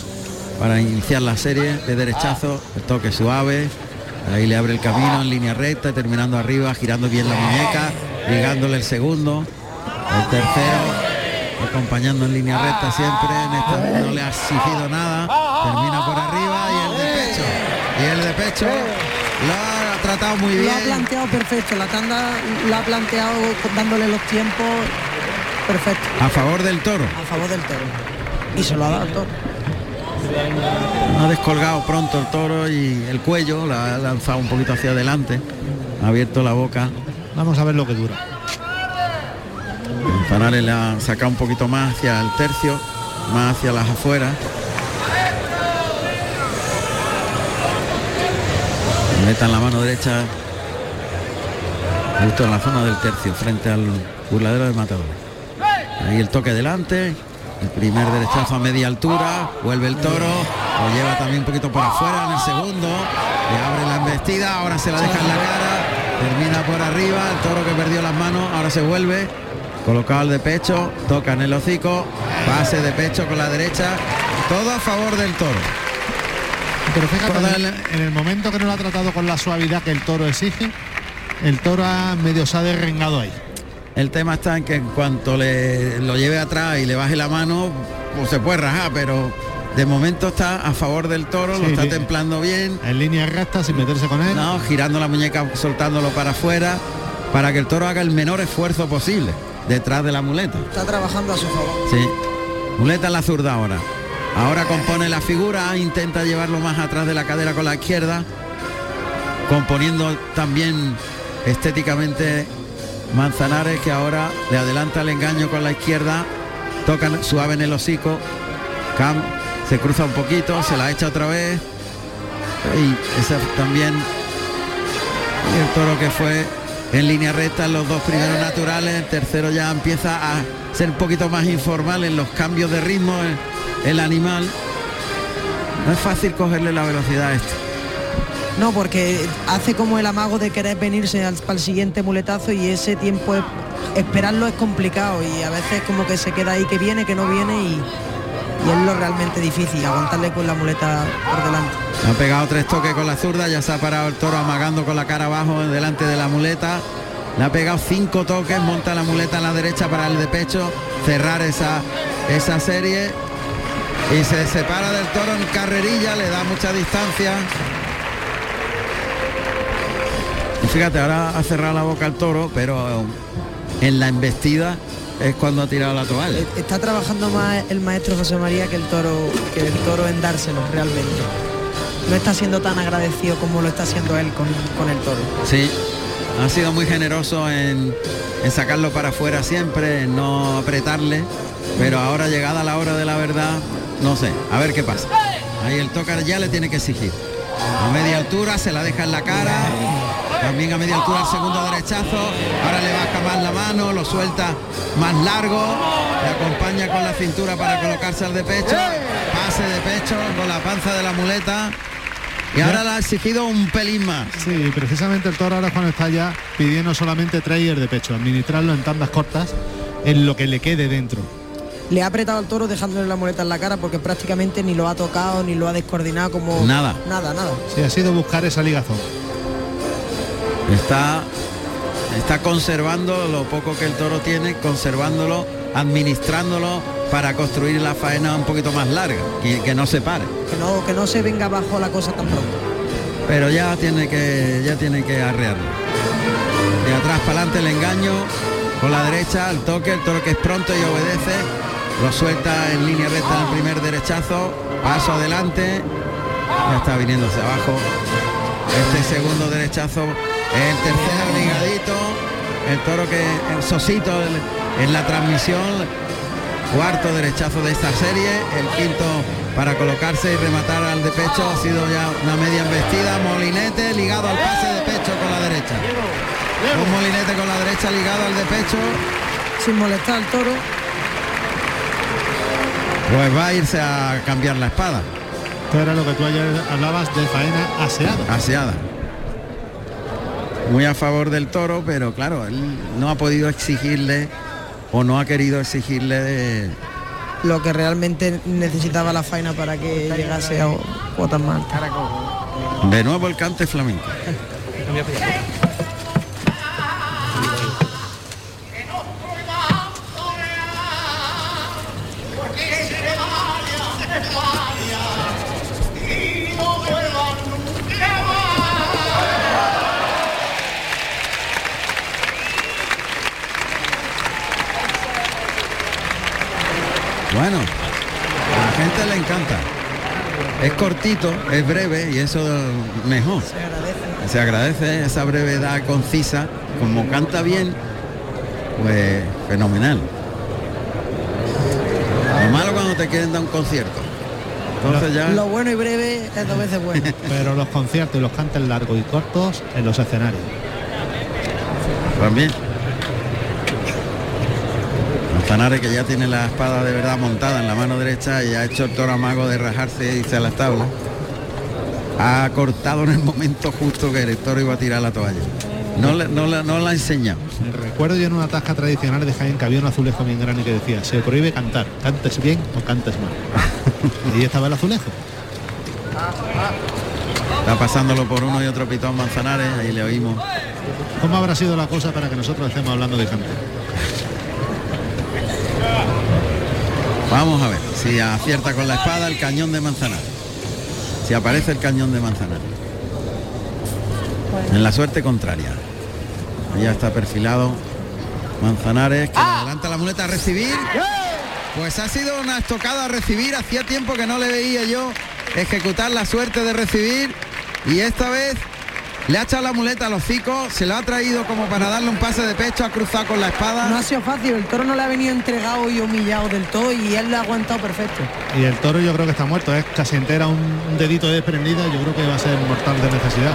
para iniciar la serie de derechazo. El toque suave. Ahí le abre el camino en línea recta, terminando arriba, girando bien la muñeca, ligándole el segundo. El tercero, acompañando en línea recta siempre. En esta vez no le ha exigido nada. Termina por arriba y el de pecho. Y el de pecho lo ha tratado muy bien. Lo ha planteado perfecto, la tanda la ha planteado dándole los tiempos perfecto, A favor del toro. a favor del toro. Y se lo ha dado al toro. Ha descolgado pronto el toro y el cuello, la ha lanzado un poquito hacia adelante. Ha abierto la boca. Vamos a ver lo que dura. Manzanares le ha sacado un poquito más hacia el tercio, más hacia las afueras. Meta en la mano derecha. Justo en la zona del tercio, frente al burladero de matadores. Ahí el toque delante. El primer derechazo a media altura. Vuelve el toro. Lo lleva también un poquito por afuera en el segundo. Le abre la embestida. Ahora se la deja en la cara. Termina por arriba. El toro que perdió las manos. Ahora se vuelve. Colocado al de pecho. Toca en el hocico. Pase de pecho con la derecha. Todo a favor del toro. Pero fíjate, Toda en el, en el momento que no lo ha tratado con la suavidad que el toro exige, el toro ha medio se ha derrengado ahí. El tema está en que en cuanto le lo lleve atrás y le baje la mano, pues se puede rajar, pero de momento está a favor del toro, lo está sí. templando bien. En línea recta, sin meterse con él. No, girando la muñeca, soltándolo para afuera, para que el toro haga el menor esfuerzo posible detrás de la muleta. Está trabajando a su favor. Sí. Muleta en la zurda ahora. Ahora compone la figura, intenta llevarlo más atrás de la cadera con la izquierda, componiendo también estéticamente Manzanares que ahora le adelanta el engaño con la izquierda, toca suave en el hocico, Cam se cruza un poquito, se la echa otra vez y esa también el toro que fue en línea recta en los dos primeros naturales, el tercero ya empieza a ser un poquito más informal en los cambios de ritmo el, el animal. No es fácil cogerle la velocidad a esto. No, porque hace como el amago de querer venirse al, para el siguiente muletazo y ese tiempo es- esperarlo es complicado y a veces como que se queda ahí que viene, que no viene y, es lo realmente difícil, aguantarle con la muleta por delante. Ha pegado tres toques con la zurda, ya se ha parado el toro amagando con la cara abajo delante de la muleta. Le ha pegado cinco toques, monta la muleta a la derecha para el de pecho, cerrar esa, esa serie. Y se separa del toro en carrerilla, le da mucha distancia. Y fíjate, ahora ha cerrado la boca al toro, pero en la embestida es cuando ha tirado la toalla. Eh, Está trabajando más el maestro José María que el toro, que el toro en dárselo realmente. No está siendo tan agradecido como lo está haciendo él con, con el toro. Sí, ha sido muy generoso en, en sacarlo para afuera siempre, en no apretarle, pero ahora llegada la hora de la verdad, no sé, a ver qué pasa. Ahí el tocar ya le tiene que exigir. A media altura se la deja en la cara, también a media altura el segundo derechazo, ahora le baja más la mano, lo suelta más largo, le acompaña con la cintura para colocarse al de pecho, pase de pecho con la panza de la muleta. Y ahora la ha exigido un pelín más. Sí, precisamente el toro ahora cuando está ya pidiendo solamente trailer de pecho, administrarlo en tandas cortas en lo que le quede dentro. Le ha apretado al toro dejándole la muleta en la cara porque prácticamente ni lo ha tocado ni lo ha descoordinado como nada. Nada, nada. Sí, ha sido buscar esa ligazón. Está está conservando lo poco que el toro tiene, conservándolo, administrándolo para construir la faena un poquito más larga y que no se pare. Que no, que no se venga abajo la cosa tan pronto. Pero ya tiene que ya tiene que arrearlo. De atrás para adelante el engaño, con la derecha el toque, el toro que es pronto y obedece, lo suelta en línea recta el primer derechazo, paso adelante, ya está viniendo hacia abajo. Este segundo derechazo, el tercer ligadito, el toro que el sosito en la transmisión, cuarto derechazo de esta serie, el quinto para colocarse y rematar al de pecho ha sido ya una media embestida, molinete ligado al pase de pecho con la derecha. Un molinete con la derecha ligado al de pecho. Sin molestar al toro. Pues va a irse a cambiar la espada. Esto era lo que tú ayer hablabas de faena aseada. Aseada. Muy a favor del toro, pero claro, él no ha podido exigirle o no ha querido exigirle de... lo que realmente necesitaba la faena para que llegase a cuotas más De nuevo el cante flamenco. Cortito, es breve y eso mejor. Se agradece. Se agradece esa brevedad concisa. Como canta bien, pues fenomenal. Lo malo cuando te quieren dar un concierto. Entonces ya. Lo bueno y breve es dos veces bueno. Pero los conciertos y los cantes largos y cortos en los escenarios. También. Manzanares que ya tiene la espada de verdad montada en la mano derecha y ha hecho el toro amago de rajarse y irse a las tablas. Ha cortado en el momento justo que el toro iba a tirar la toalla. No, le- no, la- no la ha enseñado. Recuerdo yo en una tasca tradicional de Jaén que había un azulejo bien grande que decía, se prohíbe cantar, cantes bien o cantes mal. y ahí estaba el azulejo. Está pasándolo por uno y otro pitón Manzanares, ahí le oímos. ¿Cómo habrá sido la cosa para que nosotros estemos hablando de cante? Vamos a ver si acierta con la espada el cañón de Manzanares. Si aparece el cañón de Manzanares. En la suerte contraria. Ya está perfilado Manzanares, que adelanta la muleta a recibir. Pues ha sido una estocada a recibir. Hacía tiempo que no le veía yo ejecutar la suerte de recibir. Y esta vez le ha echado la muleta al hocico, se lo ha traído como para darle un pase de pecho, ha cruzado con la espada. No ha sido fácil, el toro no le ha venido entregado y humillado del todo y él lo ha aguantado perfecto. Y el toro yo creo que está muerto, es casi entera un dedito desprendido, yo creo que va a ser mortal de necesidad.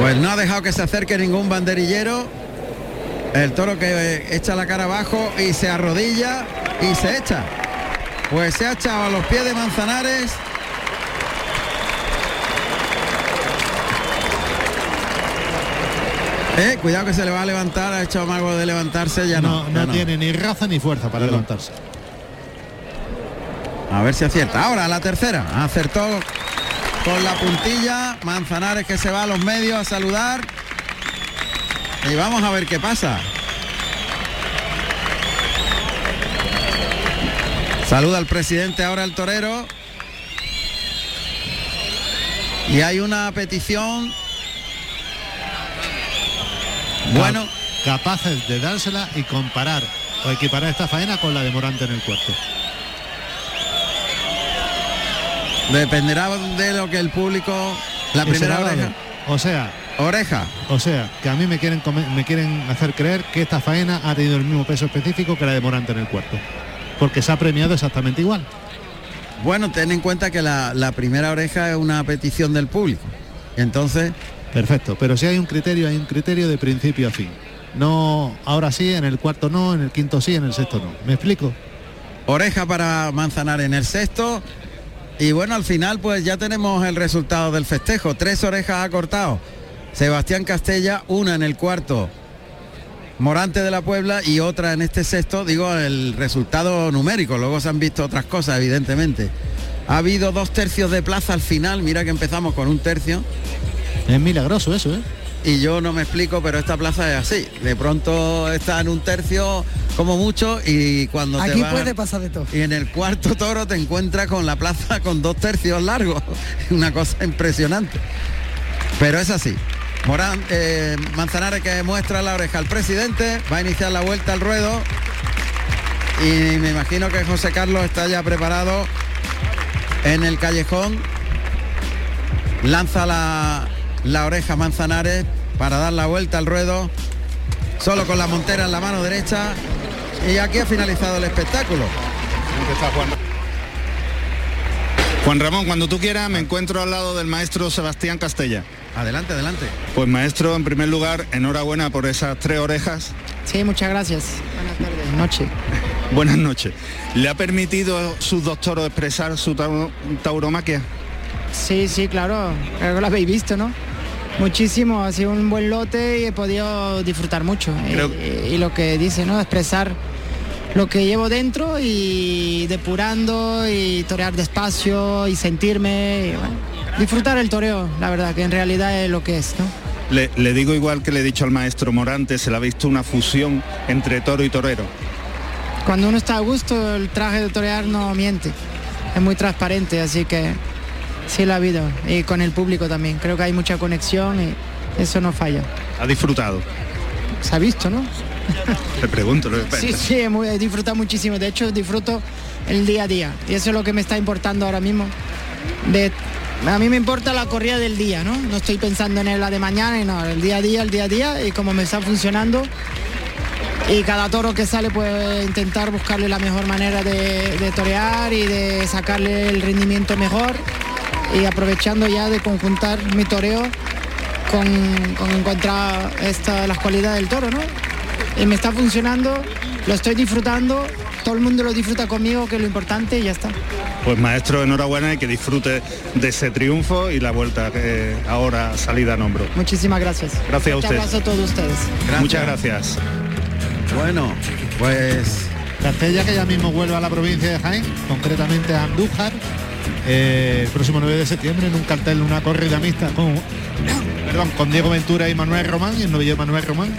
Pues no ha dejado que se acerque ningún banderillero. El toro que echa la cara abajo y se arrodilla y se echa. Pues se ha echado a los pies de Manzanares. Eh, cuidado que se le va a levantar, ha hecho mago de levantarse, ya no. No, ya no tiene ni raza ni fuerza para levantarse. A ver si acierta. Ahora la tercera. Acertó con la puntilla. Manzanares que se va a los medios a saludar. Y vamos a ver qué pasa. Saluda al presidente ahora el torero. Y hay una petición. Bueno, Capaces de dársela y comparar o equiparar esta faena con la de Morante en el cuarto. dependerá de lo que el público. La primera oreja. O sea, Oreja. o sea, que a mí me quieren me quieren hacer creer que esta faena ha tenido el mismo peso específico que la de Morante en el cuarto. Porque se ha premiado exactamente igual. Bueno, ten en cuenta que la, la primera oreja es una petición del público. Entonces, Perfecto, pero si hay un criterio, hay un criterio de principio a fin. No, ahora sí, en el cuarto no, en el quinto sí, en el sexto no. ¿Me explico? oreja para Manzanar en el sexto Y bueno, al final pues ya tenemos el resultado del festejo. Tres orejas ha cortado Sebastián Castella, una en el cuarto Morante de la Puebla y otra en este sexto, digo, el resultado numérico. Luego se han visto otras cosas, evidentemente. Ha habido dos tercios de plaza al final, mira que empezamos con un tercio. Es milagroso eso, ¿eh? Y yo no me explico, pero esta plaza es así. De pronto está en un tercio como mucho y cuando Aquí puede pasar de todo. Y en el cuarto toro te encuentras con la plaza con dos tercios largos. Una cosa impresionante. Pero es así. Morán, eh, Manzanares que muestra la oreja al presidente, va a iniciar la vuelta al ruedo y me imagino que José Carlos está ya preparado en el callejón. Lanza la, la oreja Manzanares para dar la vuelta al ruedo, solo con la montera en la mano derecha y aquí ha finalizado el espectáculo. Juan Ramón, cuando tú quieras, me encuentro al lado del maestro Sebastián Castella. Adelante, adelante. Pues maestro, en primer lugar, enhorabuena por esas tres orejas. Sí, muchas gracias. Buenas tardes. Noche. Buenas noches. ¿Le ha permitido sus doctoros expresar su tauromaquia? Sí, sí, claro. Creo que lo habéis visto, ¿no? Muchísimo, ha sido un buen lote y he podido disfrutar mucho. Y, y, lo que dice, ¿no? Expresar lo que llevo dentro y depurando y torear despacio y sentirme. disfrutar el toreo, la verdad, que en realidad es lo que es, ¿no? Le, le, digo igual que le he dicho al maestro Morante, se le ha visto una fusión entre toro y torero. Cuando uno está a gusto, el traje de torear no miente. Es muy transparente, así que sí la ha habido. Y con el público también. Creo que hay mucha conexión y eso no falla. ¿Ha disfrutado? Se ha visto, ¿no? Le pregunto. Sí, sí, he disfrutado muchísimo. De hecho, disfruto el día a día. Y eso es lo que me está importando ahora mismo. De, a mí me importa la corrida del día, ¿no? No estoy pensando en la de mañana, y no, el día a día, el día a día, y como me está funcionando. Y cada toro que sale puede intentar buscarle la mejor manera de, torear y de sacarle el rendimiento mejor. Y aprovechando ya de conjuntar mi toreo con, con encontrar esta, las cualidades del toro, ¿no? y me está funcionando, lo estoy disfrutando, todo el mundo lo disfruta conmigo, que es lo importante y ya está. Pues maestro, enhorabuena y que disfrute de ese triunfo y la vuelta que ahora salida a hombro. Muchísimas gracias. Gracias a usted. abrazo a todos ustedes. Muchas gracias. Bueno, pues Castella que ya mismo vuelve a la provincia de Jaén, concretamente a Andújar, eh, el próximo 9 de septiembre en un cartel, una corrida mixta con perdón, con Diego Ventura y Manuel Román, y el novillo Manuel Román,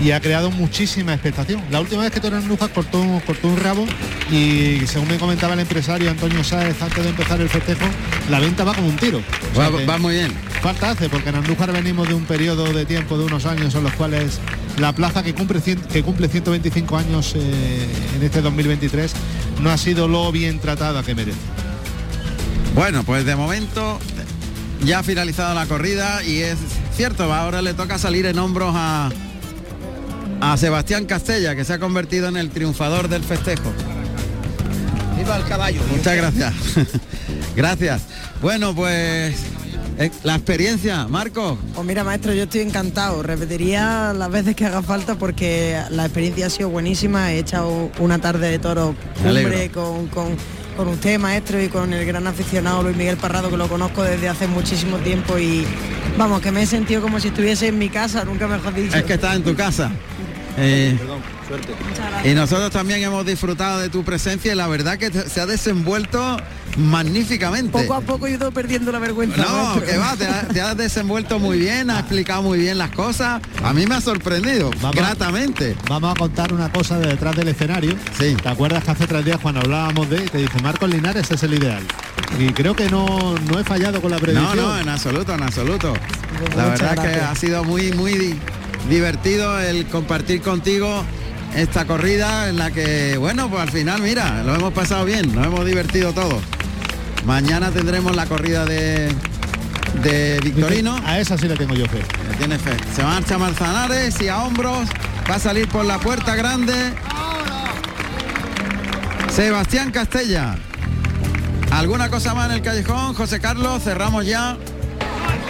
y ha creado muchísima expectación. La última vez que Torero Andújar cortó, cortó un rabo y según me comentaba el empresario Antonio Sáez antes de empezar el festejo, la venta va como un tiro. va, muy bien. Falta hace, porque en Andújar venimos de un periodo de tiempo de unos años en los cuales la plaza que cumple, que cumple 125 años eh, en este 2023 no ha sido lo bien tratada que merece. Bueno, pues de momento ya ha finalizado la corrida y es cierto, ahora le toca salir en hombros a, a Sebastián Castella, que se ha convertido en el triunfador del festejo. Viva el caballo. Muchas gracias. gracias. Bueno, pues eh, la experiencia, Marco. Pues mira, maestro, yo estoy encantado. Repetiría las veces que haga falta porque la experiencia ha sido buenísima. He echado una tarde de toro cumbre con, con con usted, maestro, y con el gran aficionado Luis Miguel Parrado, que lo conozco desde hace muchísimo tiempo y vamos, que me he sentido como si estuviese en mi casa, nunca mejor dicho. Es que estás en tu casa. Eh, y nosotros también hemos disfrutado de tu presencia y la verdad que se ha desenvuelto magníficamente. Poco a poco he ido perdiendo la vergüenza. No, que va, te, has desenvuelto muy bien, has explicado muy bien las cosas. A mí me ha sorprendido, gratamente. Vamos a contar una cosa de detrás del escenario. Sí. ¿Te acuerdas que hace tres días cuando hablábamos de, te dice Marcos Linares es el ideal? Y creo que no, no he fallado con la predicción. No, no, en absoluto, en absoluto. La verdad que ha sido muy, muy divertido el compartir contigo esta corrida en la que, bueno, pues al final, mira, lo hemos pasado bien, nos hemos divertido todos. Mañana tendremos la corrida de, de Victorino. A esa sí le tengo yo fe. Le tiene fe. Se marcha Manzanares y a hombros va a salir por la puerta grande. Sebastián Castella. ¿Alguna cosa más en el callejón? José Carlos, cerramos ya.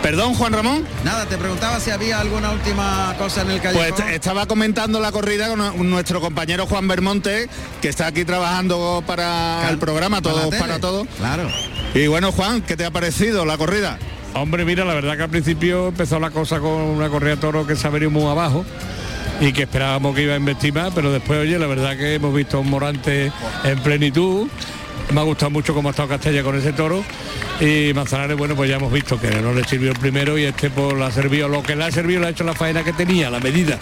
Perdón, Juan Ramón. Nada, te preguntaba si había alguna última cosa en el callejón. Pues estaba comentando la corrida con nuestro compañero Juan Bermonte, que está aquí trabajando para el programa Todos para, Todo. Claro. Y bueno, Juan, ¿qué te ha parecido la corrida? Hombre, mira, la verdad que al principio empezó la cosa con una corrida toro que se ha venido muy abajo y que esperábamos que iba a investir más, pero después, oye, la verdad que hemos visto un Morante en plenitud. Me ha gustado mucho cómo ha estado Castella con ese toro y Manzanares, bueno, pues ya hemos visto que no le sirvió el primero y este pues le ha servido, lo que le ha servido le ha hecho la faena que tenía, la medida.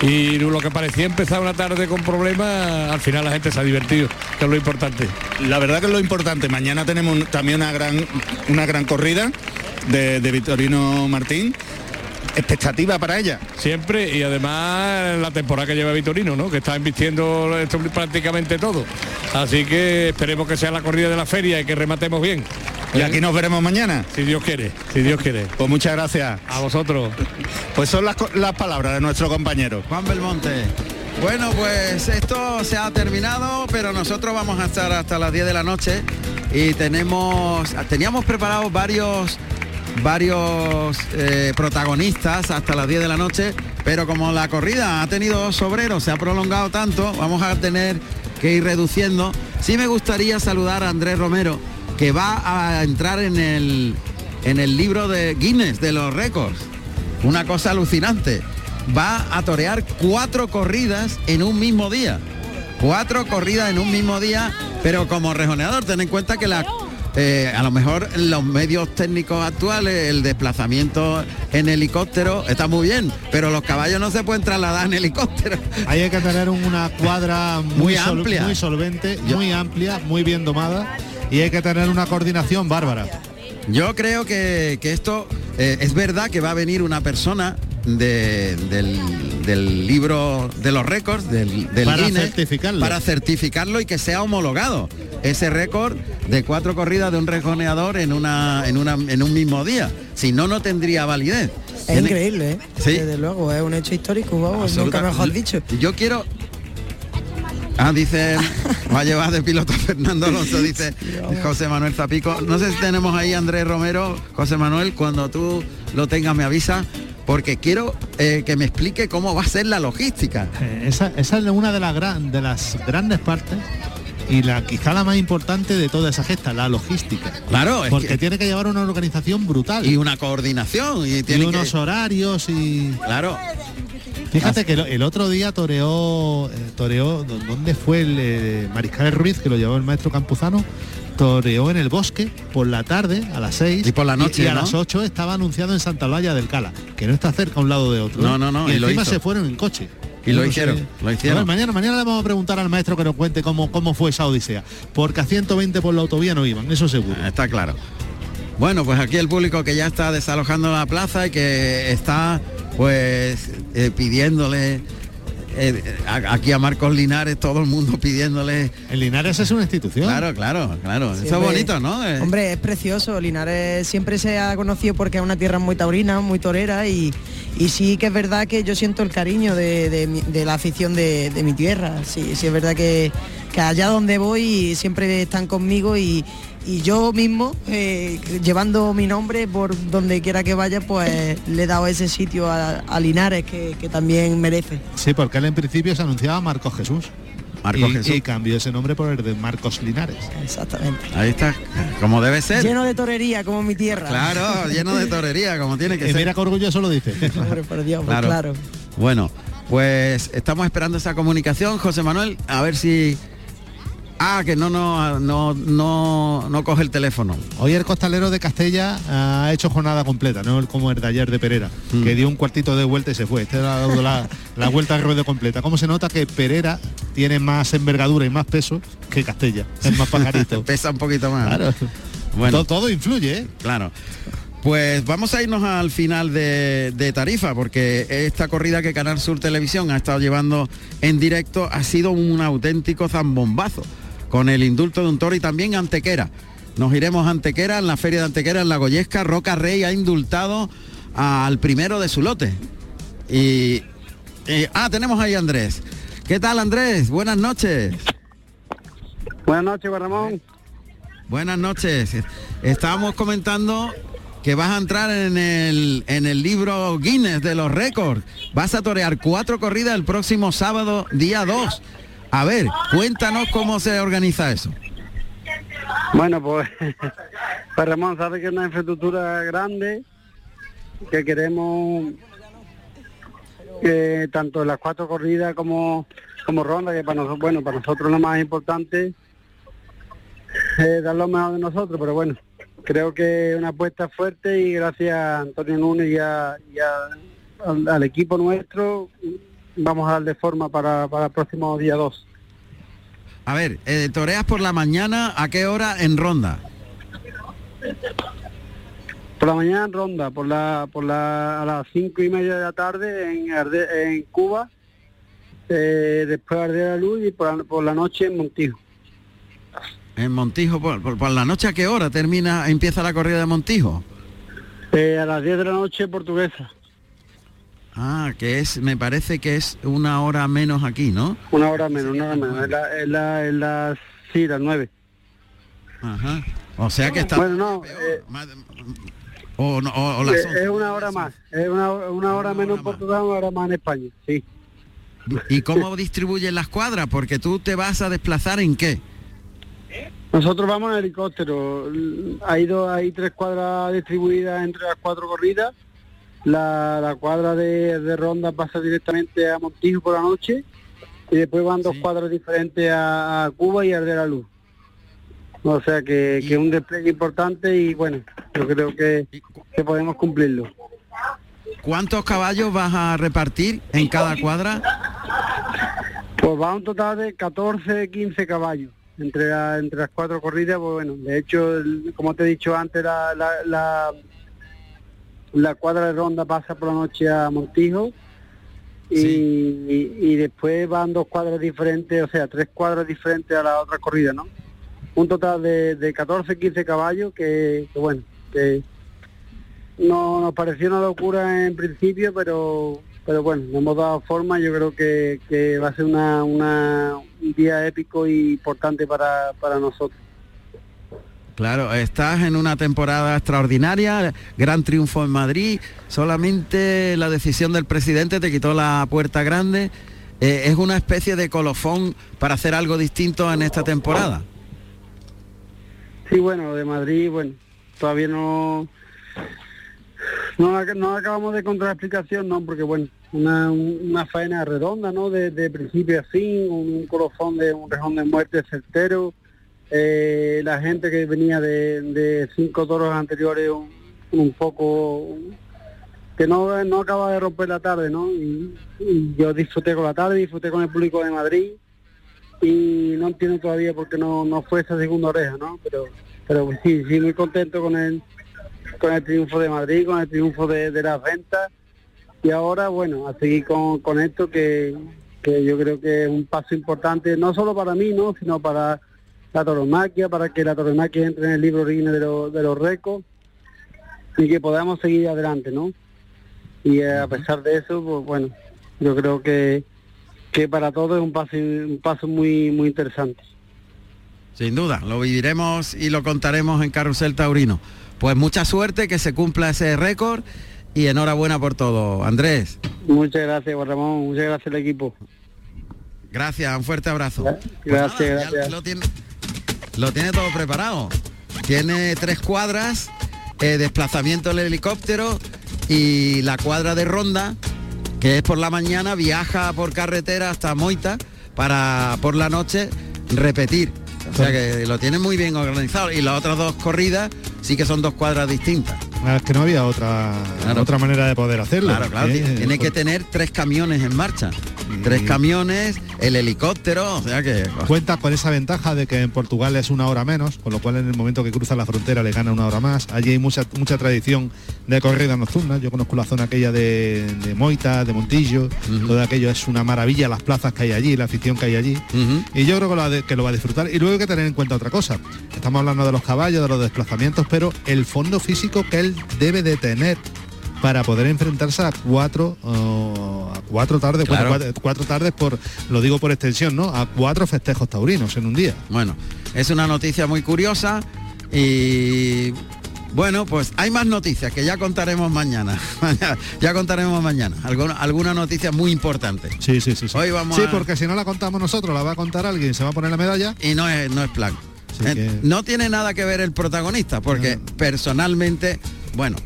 Y lo que parecía empezar una tarde con problemas, al final la gente se ha divertido, que es lo importante. La verdad que es lo importante, mañana tenemos también una gran, una gran corrida de, de Victorino Martín expectativa para ella. Siempre y además la temporada que lleva Vitorino, ¿no? Que está invirtiendo prácticamente todo. Así que esperemos que sea la corrida de la feria y que rematemos bien. Y aquí nos veremos mañana. Si Dios quiere, si Dios quiere. Pues muchas gracias. A vosotros. Pues son las, las palabras de nuestro compañero. Juan Belmonte. Bueno, pues esto se ha terminado, pero nosotros vamos a estar hasta las 10 de la noche y tenemos, teníamos preparados varios varios eh, protagonistas hasta las 10 de la noche, pero como la corrida ha tenido dos obreros, se ha prolongado tanto, vamos a tener que ir reduciendo. Sí me gustaría saludar a Andrés Romero, que va a entrar en el, en el libro de Guinness de los récords. Una cosa alucinante. Va a torear cuatro corridas en un mismo día. Cuatro corridas en un mismo día, pero como rejoneador, ten en cuenta que la eh, a lo mejor los medios técnicos actuales el desplazamiento en helicóptero está muy bien, pero los caballos no se pueden trasladar en helicóptero. Hay que tener una cuadra muy, amplia, muy solvente, muy amplia, muy bien domada y hay que tener una coordinación bárbara. Yo creo que, esto eh, es verdad que va a venir una persona del, libro de los récords, del, del para certificarlo. para certificarlo y que sea homologado ese récord de cuatro corridas de un rejoneador en una, en una en un mismo día. Si no, no tendría validez. Es increíble, ¿eh? ¿Sí? Desde luego, es un hecho histórico, vamos, nunca mejor dicho. Yo quiero Ah, dice, va a llevar de piloto Fernando Alonso, dice José Manuel Zapico. No sé si tenemos ahí Andrés Romero, José Manuel, cuando tú lo tengas me avisa, porque quiero eh, que me explique cómo va a ser la logística. Eh, esa, es una de las, de las grandes partes y la quizá la más importante de toda esa gesta, la logística. Claro, porque tiene que llevar una organización brutal y una coordinación y tiene unos horarios y claro. Fíjate que el otro día toreó, eh, toreó, ¿dónde fue el Mariscal Ruiz que lo llevó el maestro Campuzano? toreó en el bosque por la tarde a las 6 y por la noche y, a las 8 estaba anunciado en Santa Laya del Cala que no está cerca un lado de otro no no no y, encima se fueron en coche y lo hicieron, lo hicieron. mañana, mañana le vamos a preguntar al maestro que nos cuente cómo, cómo fue esa odisea. Porque a 120 por la autovía no iban, eso seguro. Ah, está claro. Bueno, pues aquí el público que ya está desalojando la plaza y que está pues eh, pidiéndole eh, aquí a Marcos Linares, todo el mundo pidiéndole. El Linares es una institución. Claro, claro, claro. Eso es bonito, ¿no? Eh, hombre, es precioso. Linares siempre se ha conocido porque es una tierra muy taurina, muy torera y, y sí que es verdad que yo siento el cariño de, la afición de, mi tierra. Sí, sí es verdad que, que allá donde voy siempre están conmigo y, y yo mismo, eh, llevando mi nombre por donde quiera que vaya, pues le he dado ese sitio a, Linares que, también merece. Sí, porque él en principio se anunciaba Marcos Jesús. Marcos Jesús. y cambió ese nombre por el de Marcos Linares. Exactamente. Ahí está, como debe ser. Lleno de torería, como mi tierra. Claro, lleno de torería, como tiene que ser. Mira qué orgulloso lo dice. Hombre, por Dios, pues claro. claro. Bueno, pues estamos esperando esa comunicación, José Manuel, a ver si Ah, que no, no, no, no, no coge el teléfono. Hoy el costalero de Castella ha hecho jornada completa, no como el de ayer de Perera, mm. que dio un cuartito de vuelta y se fue. Este ha dado la, vuelta de ruedo completa. ¿Cómo se nota que Perera tiene más envergadura y más peso que Castella? Es más pajarito. Pesa un poquito más. Claro. Bueno. Todo, influye, ¿eh? Claro. Pues vamos a irnos al final de, de, Tarifa, porque esta corrida que Canal Sur Televisión ha estado llevando en directo ha sido un auténtico zambombazo con el indulto de un toro y también Antequera. Nos iremos a Antequera, en la feria de Antequera, en la Goyesca. Roca Rey ha indultado al primero de su lote. Y, ah, tenemos ahí a Andrés. ¿Qué tal Andrés? Buenas noches. Buenas noches, Ramón. Buenas noches. Estábamos comentando que vas a entrar en el, en el libro Guinness de los récords. Vas a torear cuatro corridas el próximo sábado, día 2. A ver, cuéntanos cómo se organiza eso. Bueno, pues, pues Ramón sabe que es una infraestructura grande, que queremos que tanto las cuatro corridas como, como ronda, que para nosotros, bueno, para nosotros lo más importante es dar lo mejor de nosotros, pero bueno, creo que una apuesta fuerte y gracias a Antonio Núñez y, al, equipo nuestro vamos a darle forma para, para el próximo día 2. A ver, eh, toreas por la mañana, ¿a qué hora en ronda? Por la mañana en ronda, por la, por la, a las cinco y media de la tarde en, en Cuba, eh, después de la Luz y por la, noche en Montijo. En Montijo, por, la noche a qué hora termina, empieza la corrida de Montijo? Eh, a las 10 de la noche portuguesa. Ah, que es, me parece que es una hora menos aquí, ¿no? Una hora menos, una hora menos. Es la, es la, es la sí, las nueve. Ajá. O sea que está... Bueno, no. Eh, o, no o, las es, una hora más. Es una, una hora menos en Portugal, una hora más en España, sí. ¿Y cómo distribuyen las cuadras? Porque tú te vas a desplazar en qué? Nosotros vamos en helicóptero. Hay, dos, hay tres cuadras distribuidas entre las cuatro corridas la, cuadra de, ronda pasa directamente a Montijo por la noche y después van dos cuadras diferentes a, Cuba y a de la Luz. O sea que, es un despliegue importante y bueno, yo creo que, que podemos cumplirlo. ¿Cuántos caballos vas a repartir en cada cuadra? Pues va un total de 14, 15 caballos entre, entre las cuatro corridas. Pues bueno, de hecho, como te he dicho antes, la, la, la cuadra de ronda pasa por la noche a Montijo y, después van dos cuadras diferentes, o sea, tres cuadras diferentes a la otra corrida, ¿no? Un total de, de 14, 15 caballos que, bueno, que no nos pareció una locura en principio, pero pero bueno, nos hemos dado forma, yo creo que, que va a ser una, una, un día épico y importante para, para nosotros. Claro, estás en una temporada extraordinaria, gran triunfo en Madrid, solamente la decisión del presidente te quitó la puerta grande. Eh, ¿Es una especie de colofón para hacer algo distinto en esta temporada? Sí, bueno, de Madrid, bueno, todavía no, no, acabamos de encontrar explicación, no, porque bueno, una, una faena redonda, ¿no? De, principio a fin, un colofón de un rejón de muerte certero eh, la gente que venía de, cinco toros anteriores un, poco que no, no acaba de romper la tarde, ¿no? Y, yo disfruté con la tarde, disfruté con el público de Madrid y no entiendo todavía por qué no, no fue esa segunda oreja, ¿no? Pero, pero sí, sí muy contento con el, con el triunfo de Madrid, con el triunfo de, de las ventas y ahora, bueno, a seguir con, con esto que, que yo creo que es un paso importante, no solo para mí, ¿no? Sino para la toromaquia, para que la toromaquia entre en el libro original de, de los récords y que podamos seguir adelante, ¿no? Y eh, a pesar de eso, pues bueno, yo creo que, que para todos es un paso, un paso muy, muy interesante. Sin duda, lo viviremos y lo contaremos en Carrusel Taurino. Pues mucha suerte, que se cumpla ese récord y enhorabuena por todo. Andrés. Muchas gracias, Juan Ramón. Muchas gracias al equipo. Gracias, un fuerte abrazo. Gracias, pues gracias. Lo tiene todo preparado. Tiene tres cuadras, eh, desplazamiento del helicóptero y la cuadra de ronda, que es por la mañana, viaja por carretera hasta Moita para por la noche repetir. O sea que lo tiene muy bien organizado. Y las otras dos corridas sí que son dos cuadras distintas. Ah, es que no había otra otra manera de poder hacerlo. Claro, claro. ¿eh? Tiene que tener tres camiones en marcha. Tres camiones, el helicóptero, o sea que... Cuenta con esa ventaja de que en Portugal es una hora menos, con lo cual en el momento que cruza la frontera le gana una hora más. Allí hay mucha mucha tradición de corrida nocturna. Yo conozco la zona aquella de, Moita, de Montillo, todo aquello es una maravilla, las plazas que hay allí, la afición que hay allí. Y yo creo que lo, que lo va a disfrutar. Y luego hay que tener en cuenta otra cosa. Estamos hablando de los caballos, de los desplazamientos, pero el fondo físico que él debe de tener para poder enfrentarse a cuatro a cuatro tardes cuatro, tardes por lo digo por extensión no a cuatro festejos taurinos en un día bueno es una noticia muy curiosa y Bueno, pues hay más noticias que ya contaremos mañana. ya contaremos mañana. Alguna, alguna noticia muy importante. Sí, sí, sí. sí. Hoy vamos Sí, a- porque si no la contamos nosotros, la va a contar alguien, se va a poner la medalla. Y no es, no es plan. Así Eh, que- No tiene nada que ver el protagonista, porque personalmente, bueno,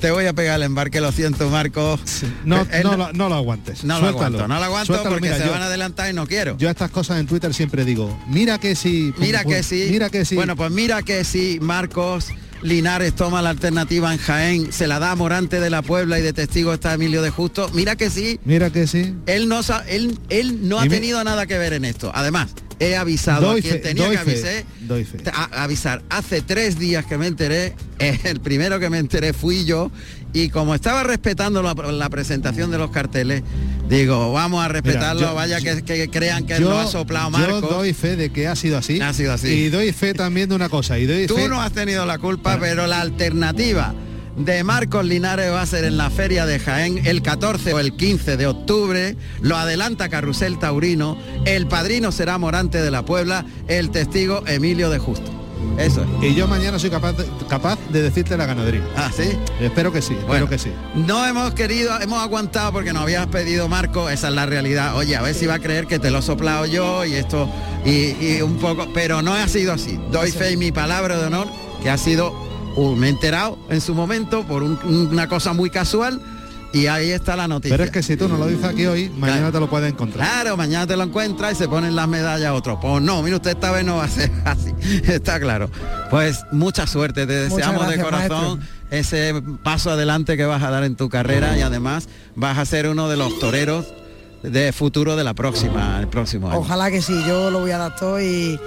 te voy a pegar el embarque, lo siento, Marcos. No, Él no, lo, no lo aguantes. no lo aguanto, no lo aguanto Suéltalo. porque Mira, se yo- van a adelantar y no quiero. Yo estas cosas en Twitter siempre digo, mira que sí. Mira que sí. Mira que sí. Bueno, pues mira que sí, Marcos Linares toma la alternativa en Jaén, se la da a Morante de la Puebla y de testigo está Emilio de Justo. Mira que sí. Mira que sí. Él no él, él no ha mi- tenido nada que ver en esto. Además, he avisado Doy a quien fe, tenía que avisar. avisar. Hace tres días que me enteré, eh, el primero que me enteré fui yo, y como estaba respetando la, la presentación de los carteles, digo, vamos a respetarlo, yo- vaya que, que crean que yo, lo ha soplado yo doy fe de que ha sido así. Ha sido así. Y doy fe también de una cosa. Y doy Tú fe. no has tenido la culpa, pero la alternativa de Marcos Linares va a ser en la feria de Jaén el 14 o el 15 de octubre. Lo adelanta Carrusel Taurino. El padrino será Morante de la Puebla. El testigo Emilio de Justo. Eso es. Y yo mañana soy capaz de, capaz de decirte la ganadería. Ah, sí. Espero que sí, espero Bueno. que sí. No hemos querido, hemos aguantado porque nos habías pedido Marco, esa es la realidad. Oye, a ver si va a creer que te lo he soplado yo y esto, y, y un poco, pero no ha sido así. Doy fe y mi palabra de honor que ha sido, uh, me he enterado en su momento por un- una cosa muy casual y ahí está la noticia. Pero es que si tú no lo dices aquí hoy, mañana te lo puedes encontrar. Claro, mañana te lo encuentras y se ponen las medallas otros. Pues no, mire usted esta vez no va a ser así. Está claro. Pues mucha suerte, te deseamos de corazón ese paso adelante que vas a dar en tu carrera y además vas a ser uno de los toreros de futuro de la próxima, el próximo año. Ojalá que sí, yo lo voy a dar todo y,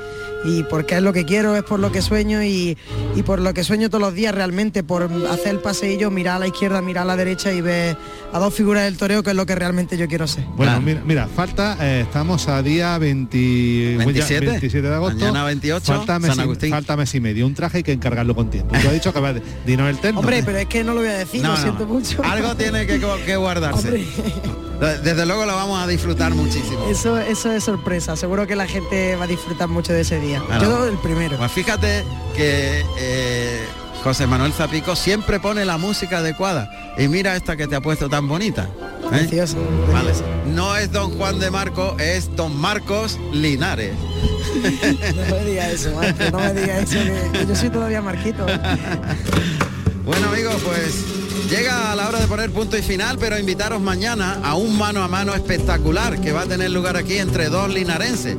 y porque es lo que quiero, es por lo que sueño y, y por lo que sueño todos los días realmente, por hacer el paseillo, mirar a la izquierda, mirar a la derecha y ver a dos figuras del toreo, que es lo que realmente yo quiero ser. Bueno, mira, mira, falta, eh, estamos a día 20 27, 27 de agosto. mañana 28, falta mes, San y- Agustín. falta mes y medio. Un traje hay que encargarlo con tiempo. Tú has dicho que va a dinos el terno. Hombre, pero es que no lo voy a decir, No, lo no, siento mucho. Algo tiene que, que guardarse. Hombre. Desde luego lo vamos a disfrutar muchísimo. Eso, eso es sorpresa, seguro que la gente va a disfrutar mucho de ese día. Claro. Yo el primero. Pues fíjate que eh, José Manuel Zapico siempre pone la música adecuada. Y mira esta que te ha puesto tan bonita. ¿eh? Preciosa, Vale. No es don Juan de Marco, es don Marcos Linares. No me digas eso, Marco, no me digas eso, que, que yo soy todavía Marquito. Bueno amigos, pues llega la hora de poner punto y final, pero invitaros mañana a un mano a mano espectacular que va a tener lugar aquí entre dos linarenses.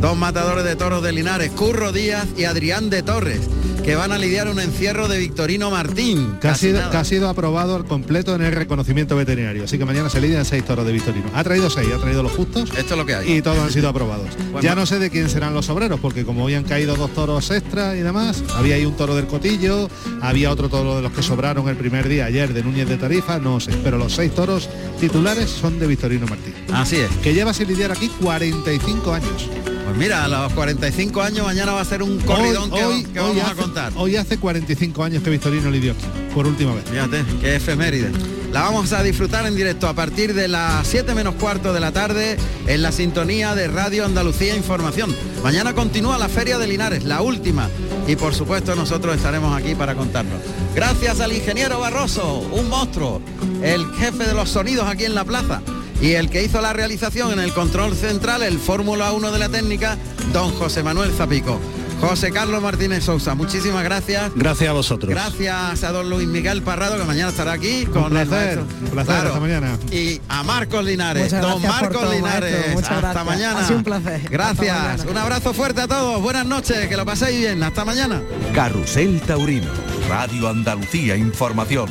Dos matadores de toros de Linares, Curro Díaz y Adrián de Torres, que van a lidiar un encierro de Victorino Martín. que ha, sido, que ha sido aprobado al completo en el reconocimiento veterinario. Así que mañana se lidian seis toros de Victorino. Ha traído seis, ha traído los justos. Esto es lo que hay. Y todos han sido aprobados. Bueno. ya no sé de quién serán los obreros, porque como hoy han caído dos toros extra y demás, había ahí un toro del Cotillo, había otro toro de los que sobraron el primer día ayer de Núñez de Tarifa, no sé. Pero los seis toros titulares son de Victorino Martín. Así es. Que lleva sin lidiar aquí 45 años. Pues mira, a los 45 años mañana va a ser un corridón que, hoy, que hoy vamos a contar. Hoy hace 45 años que Victorino lidió por última vez. Fíjate, qué efeméride. La vamos a disfrutar en directo a partir de las 7 menos cuarto de la tarde en la sintonía de Radio Andalucía Información. Mañana continúa la Feria de Linares, la última. Y por supuesto nosotros estaremos aquí para contarlo. Gracias al ingeniero Barroso, un monstruo, el jefe de los sonidos aquí en la plaza. Y el que hizo la realización en el control central, el Fórmula 1 de la técnica, don José Manuel Zapico. José Carlos Martínez Sousa, muchísimas gracias. Gracias a vosotros. Gracias a don Luis Miguel Parrado, que mañana estará aquí con Un el placer, maestro. un placer, Claro. hasta mañana. Y a Marcos Linares, Muchas don Marcos todo, Linares. hasta gracias. mañana. Ha sido un placer. Gracias. Un abrazo fuerte a todos. Buenas noches, que lo paséis bien. Hasta mañana. Carrusel Taurino. Radio Andalucía Información.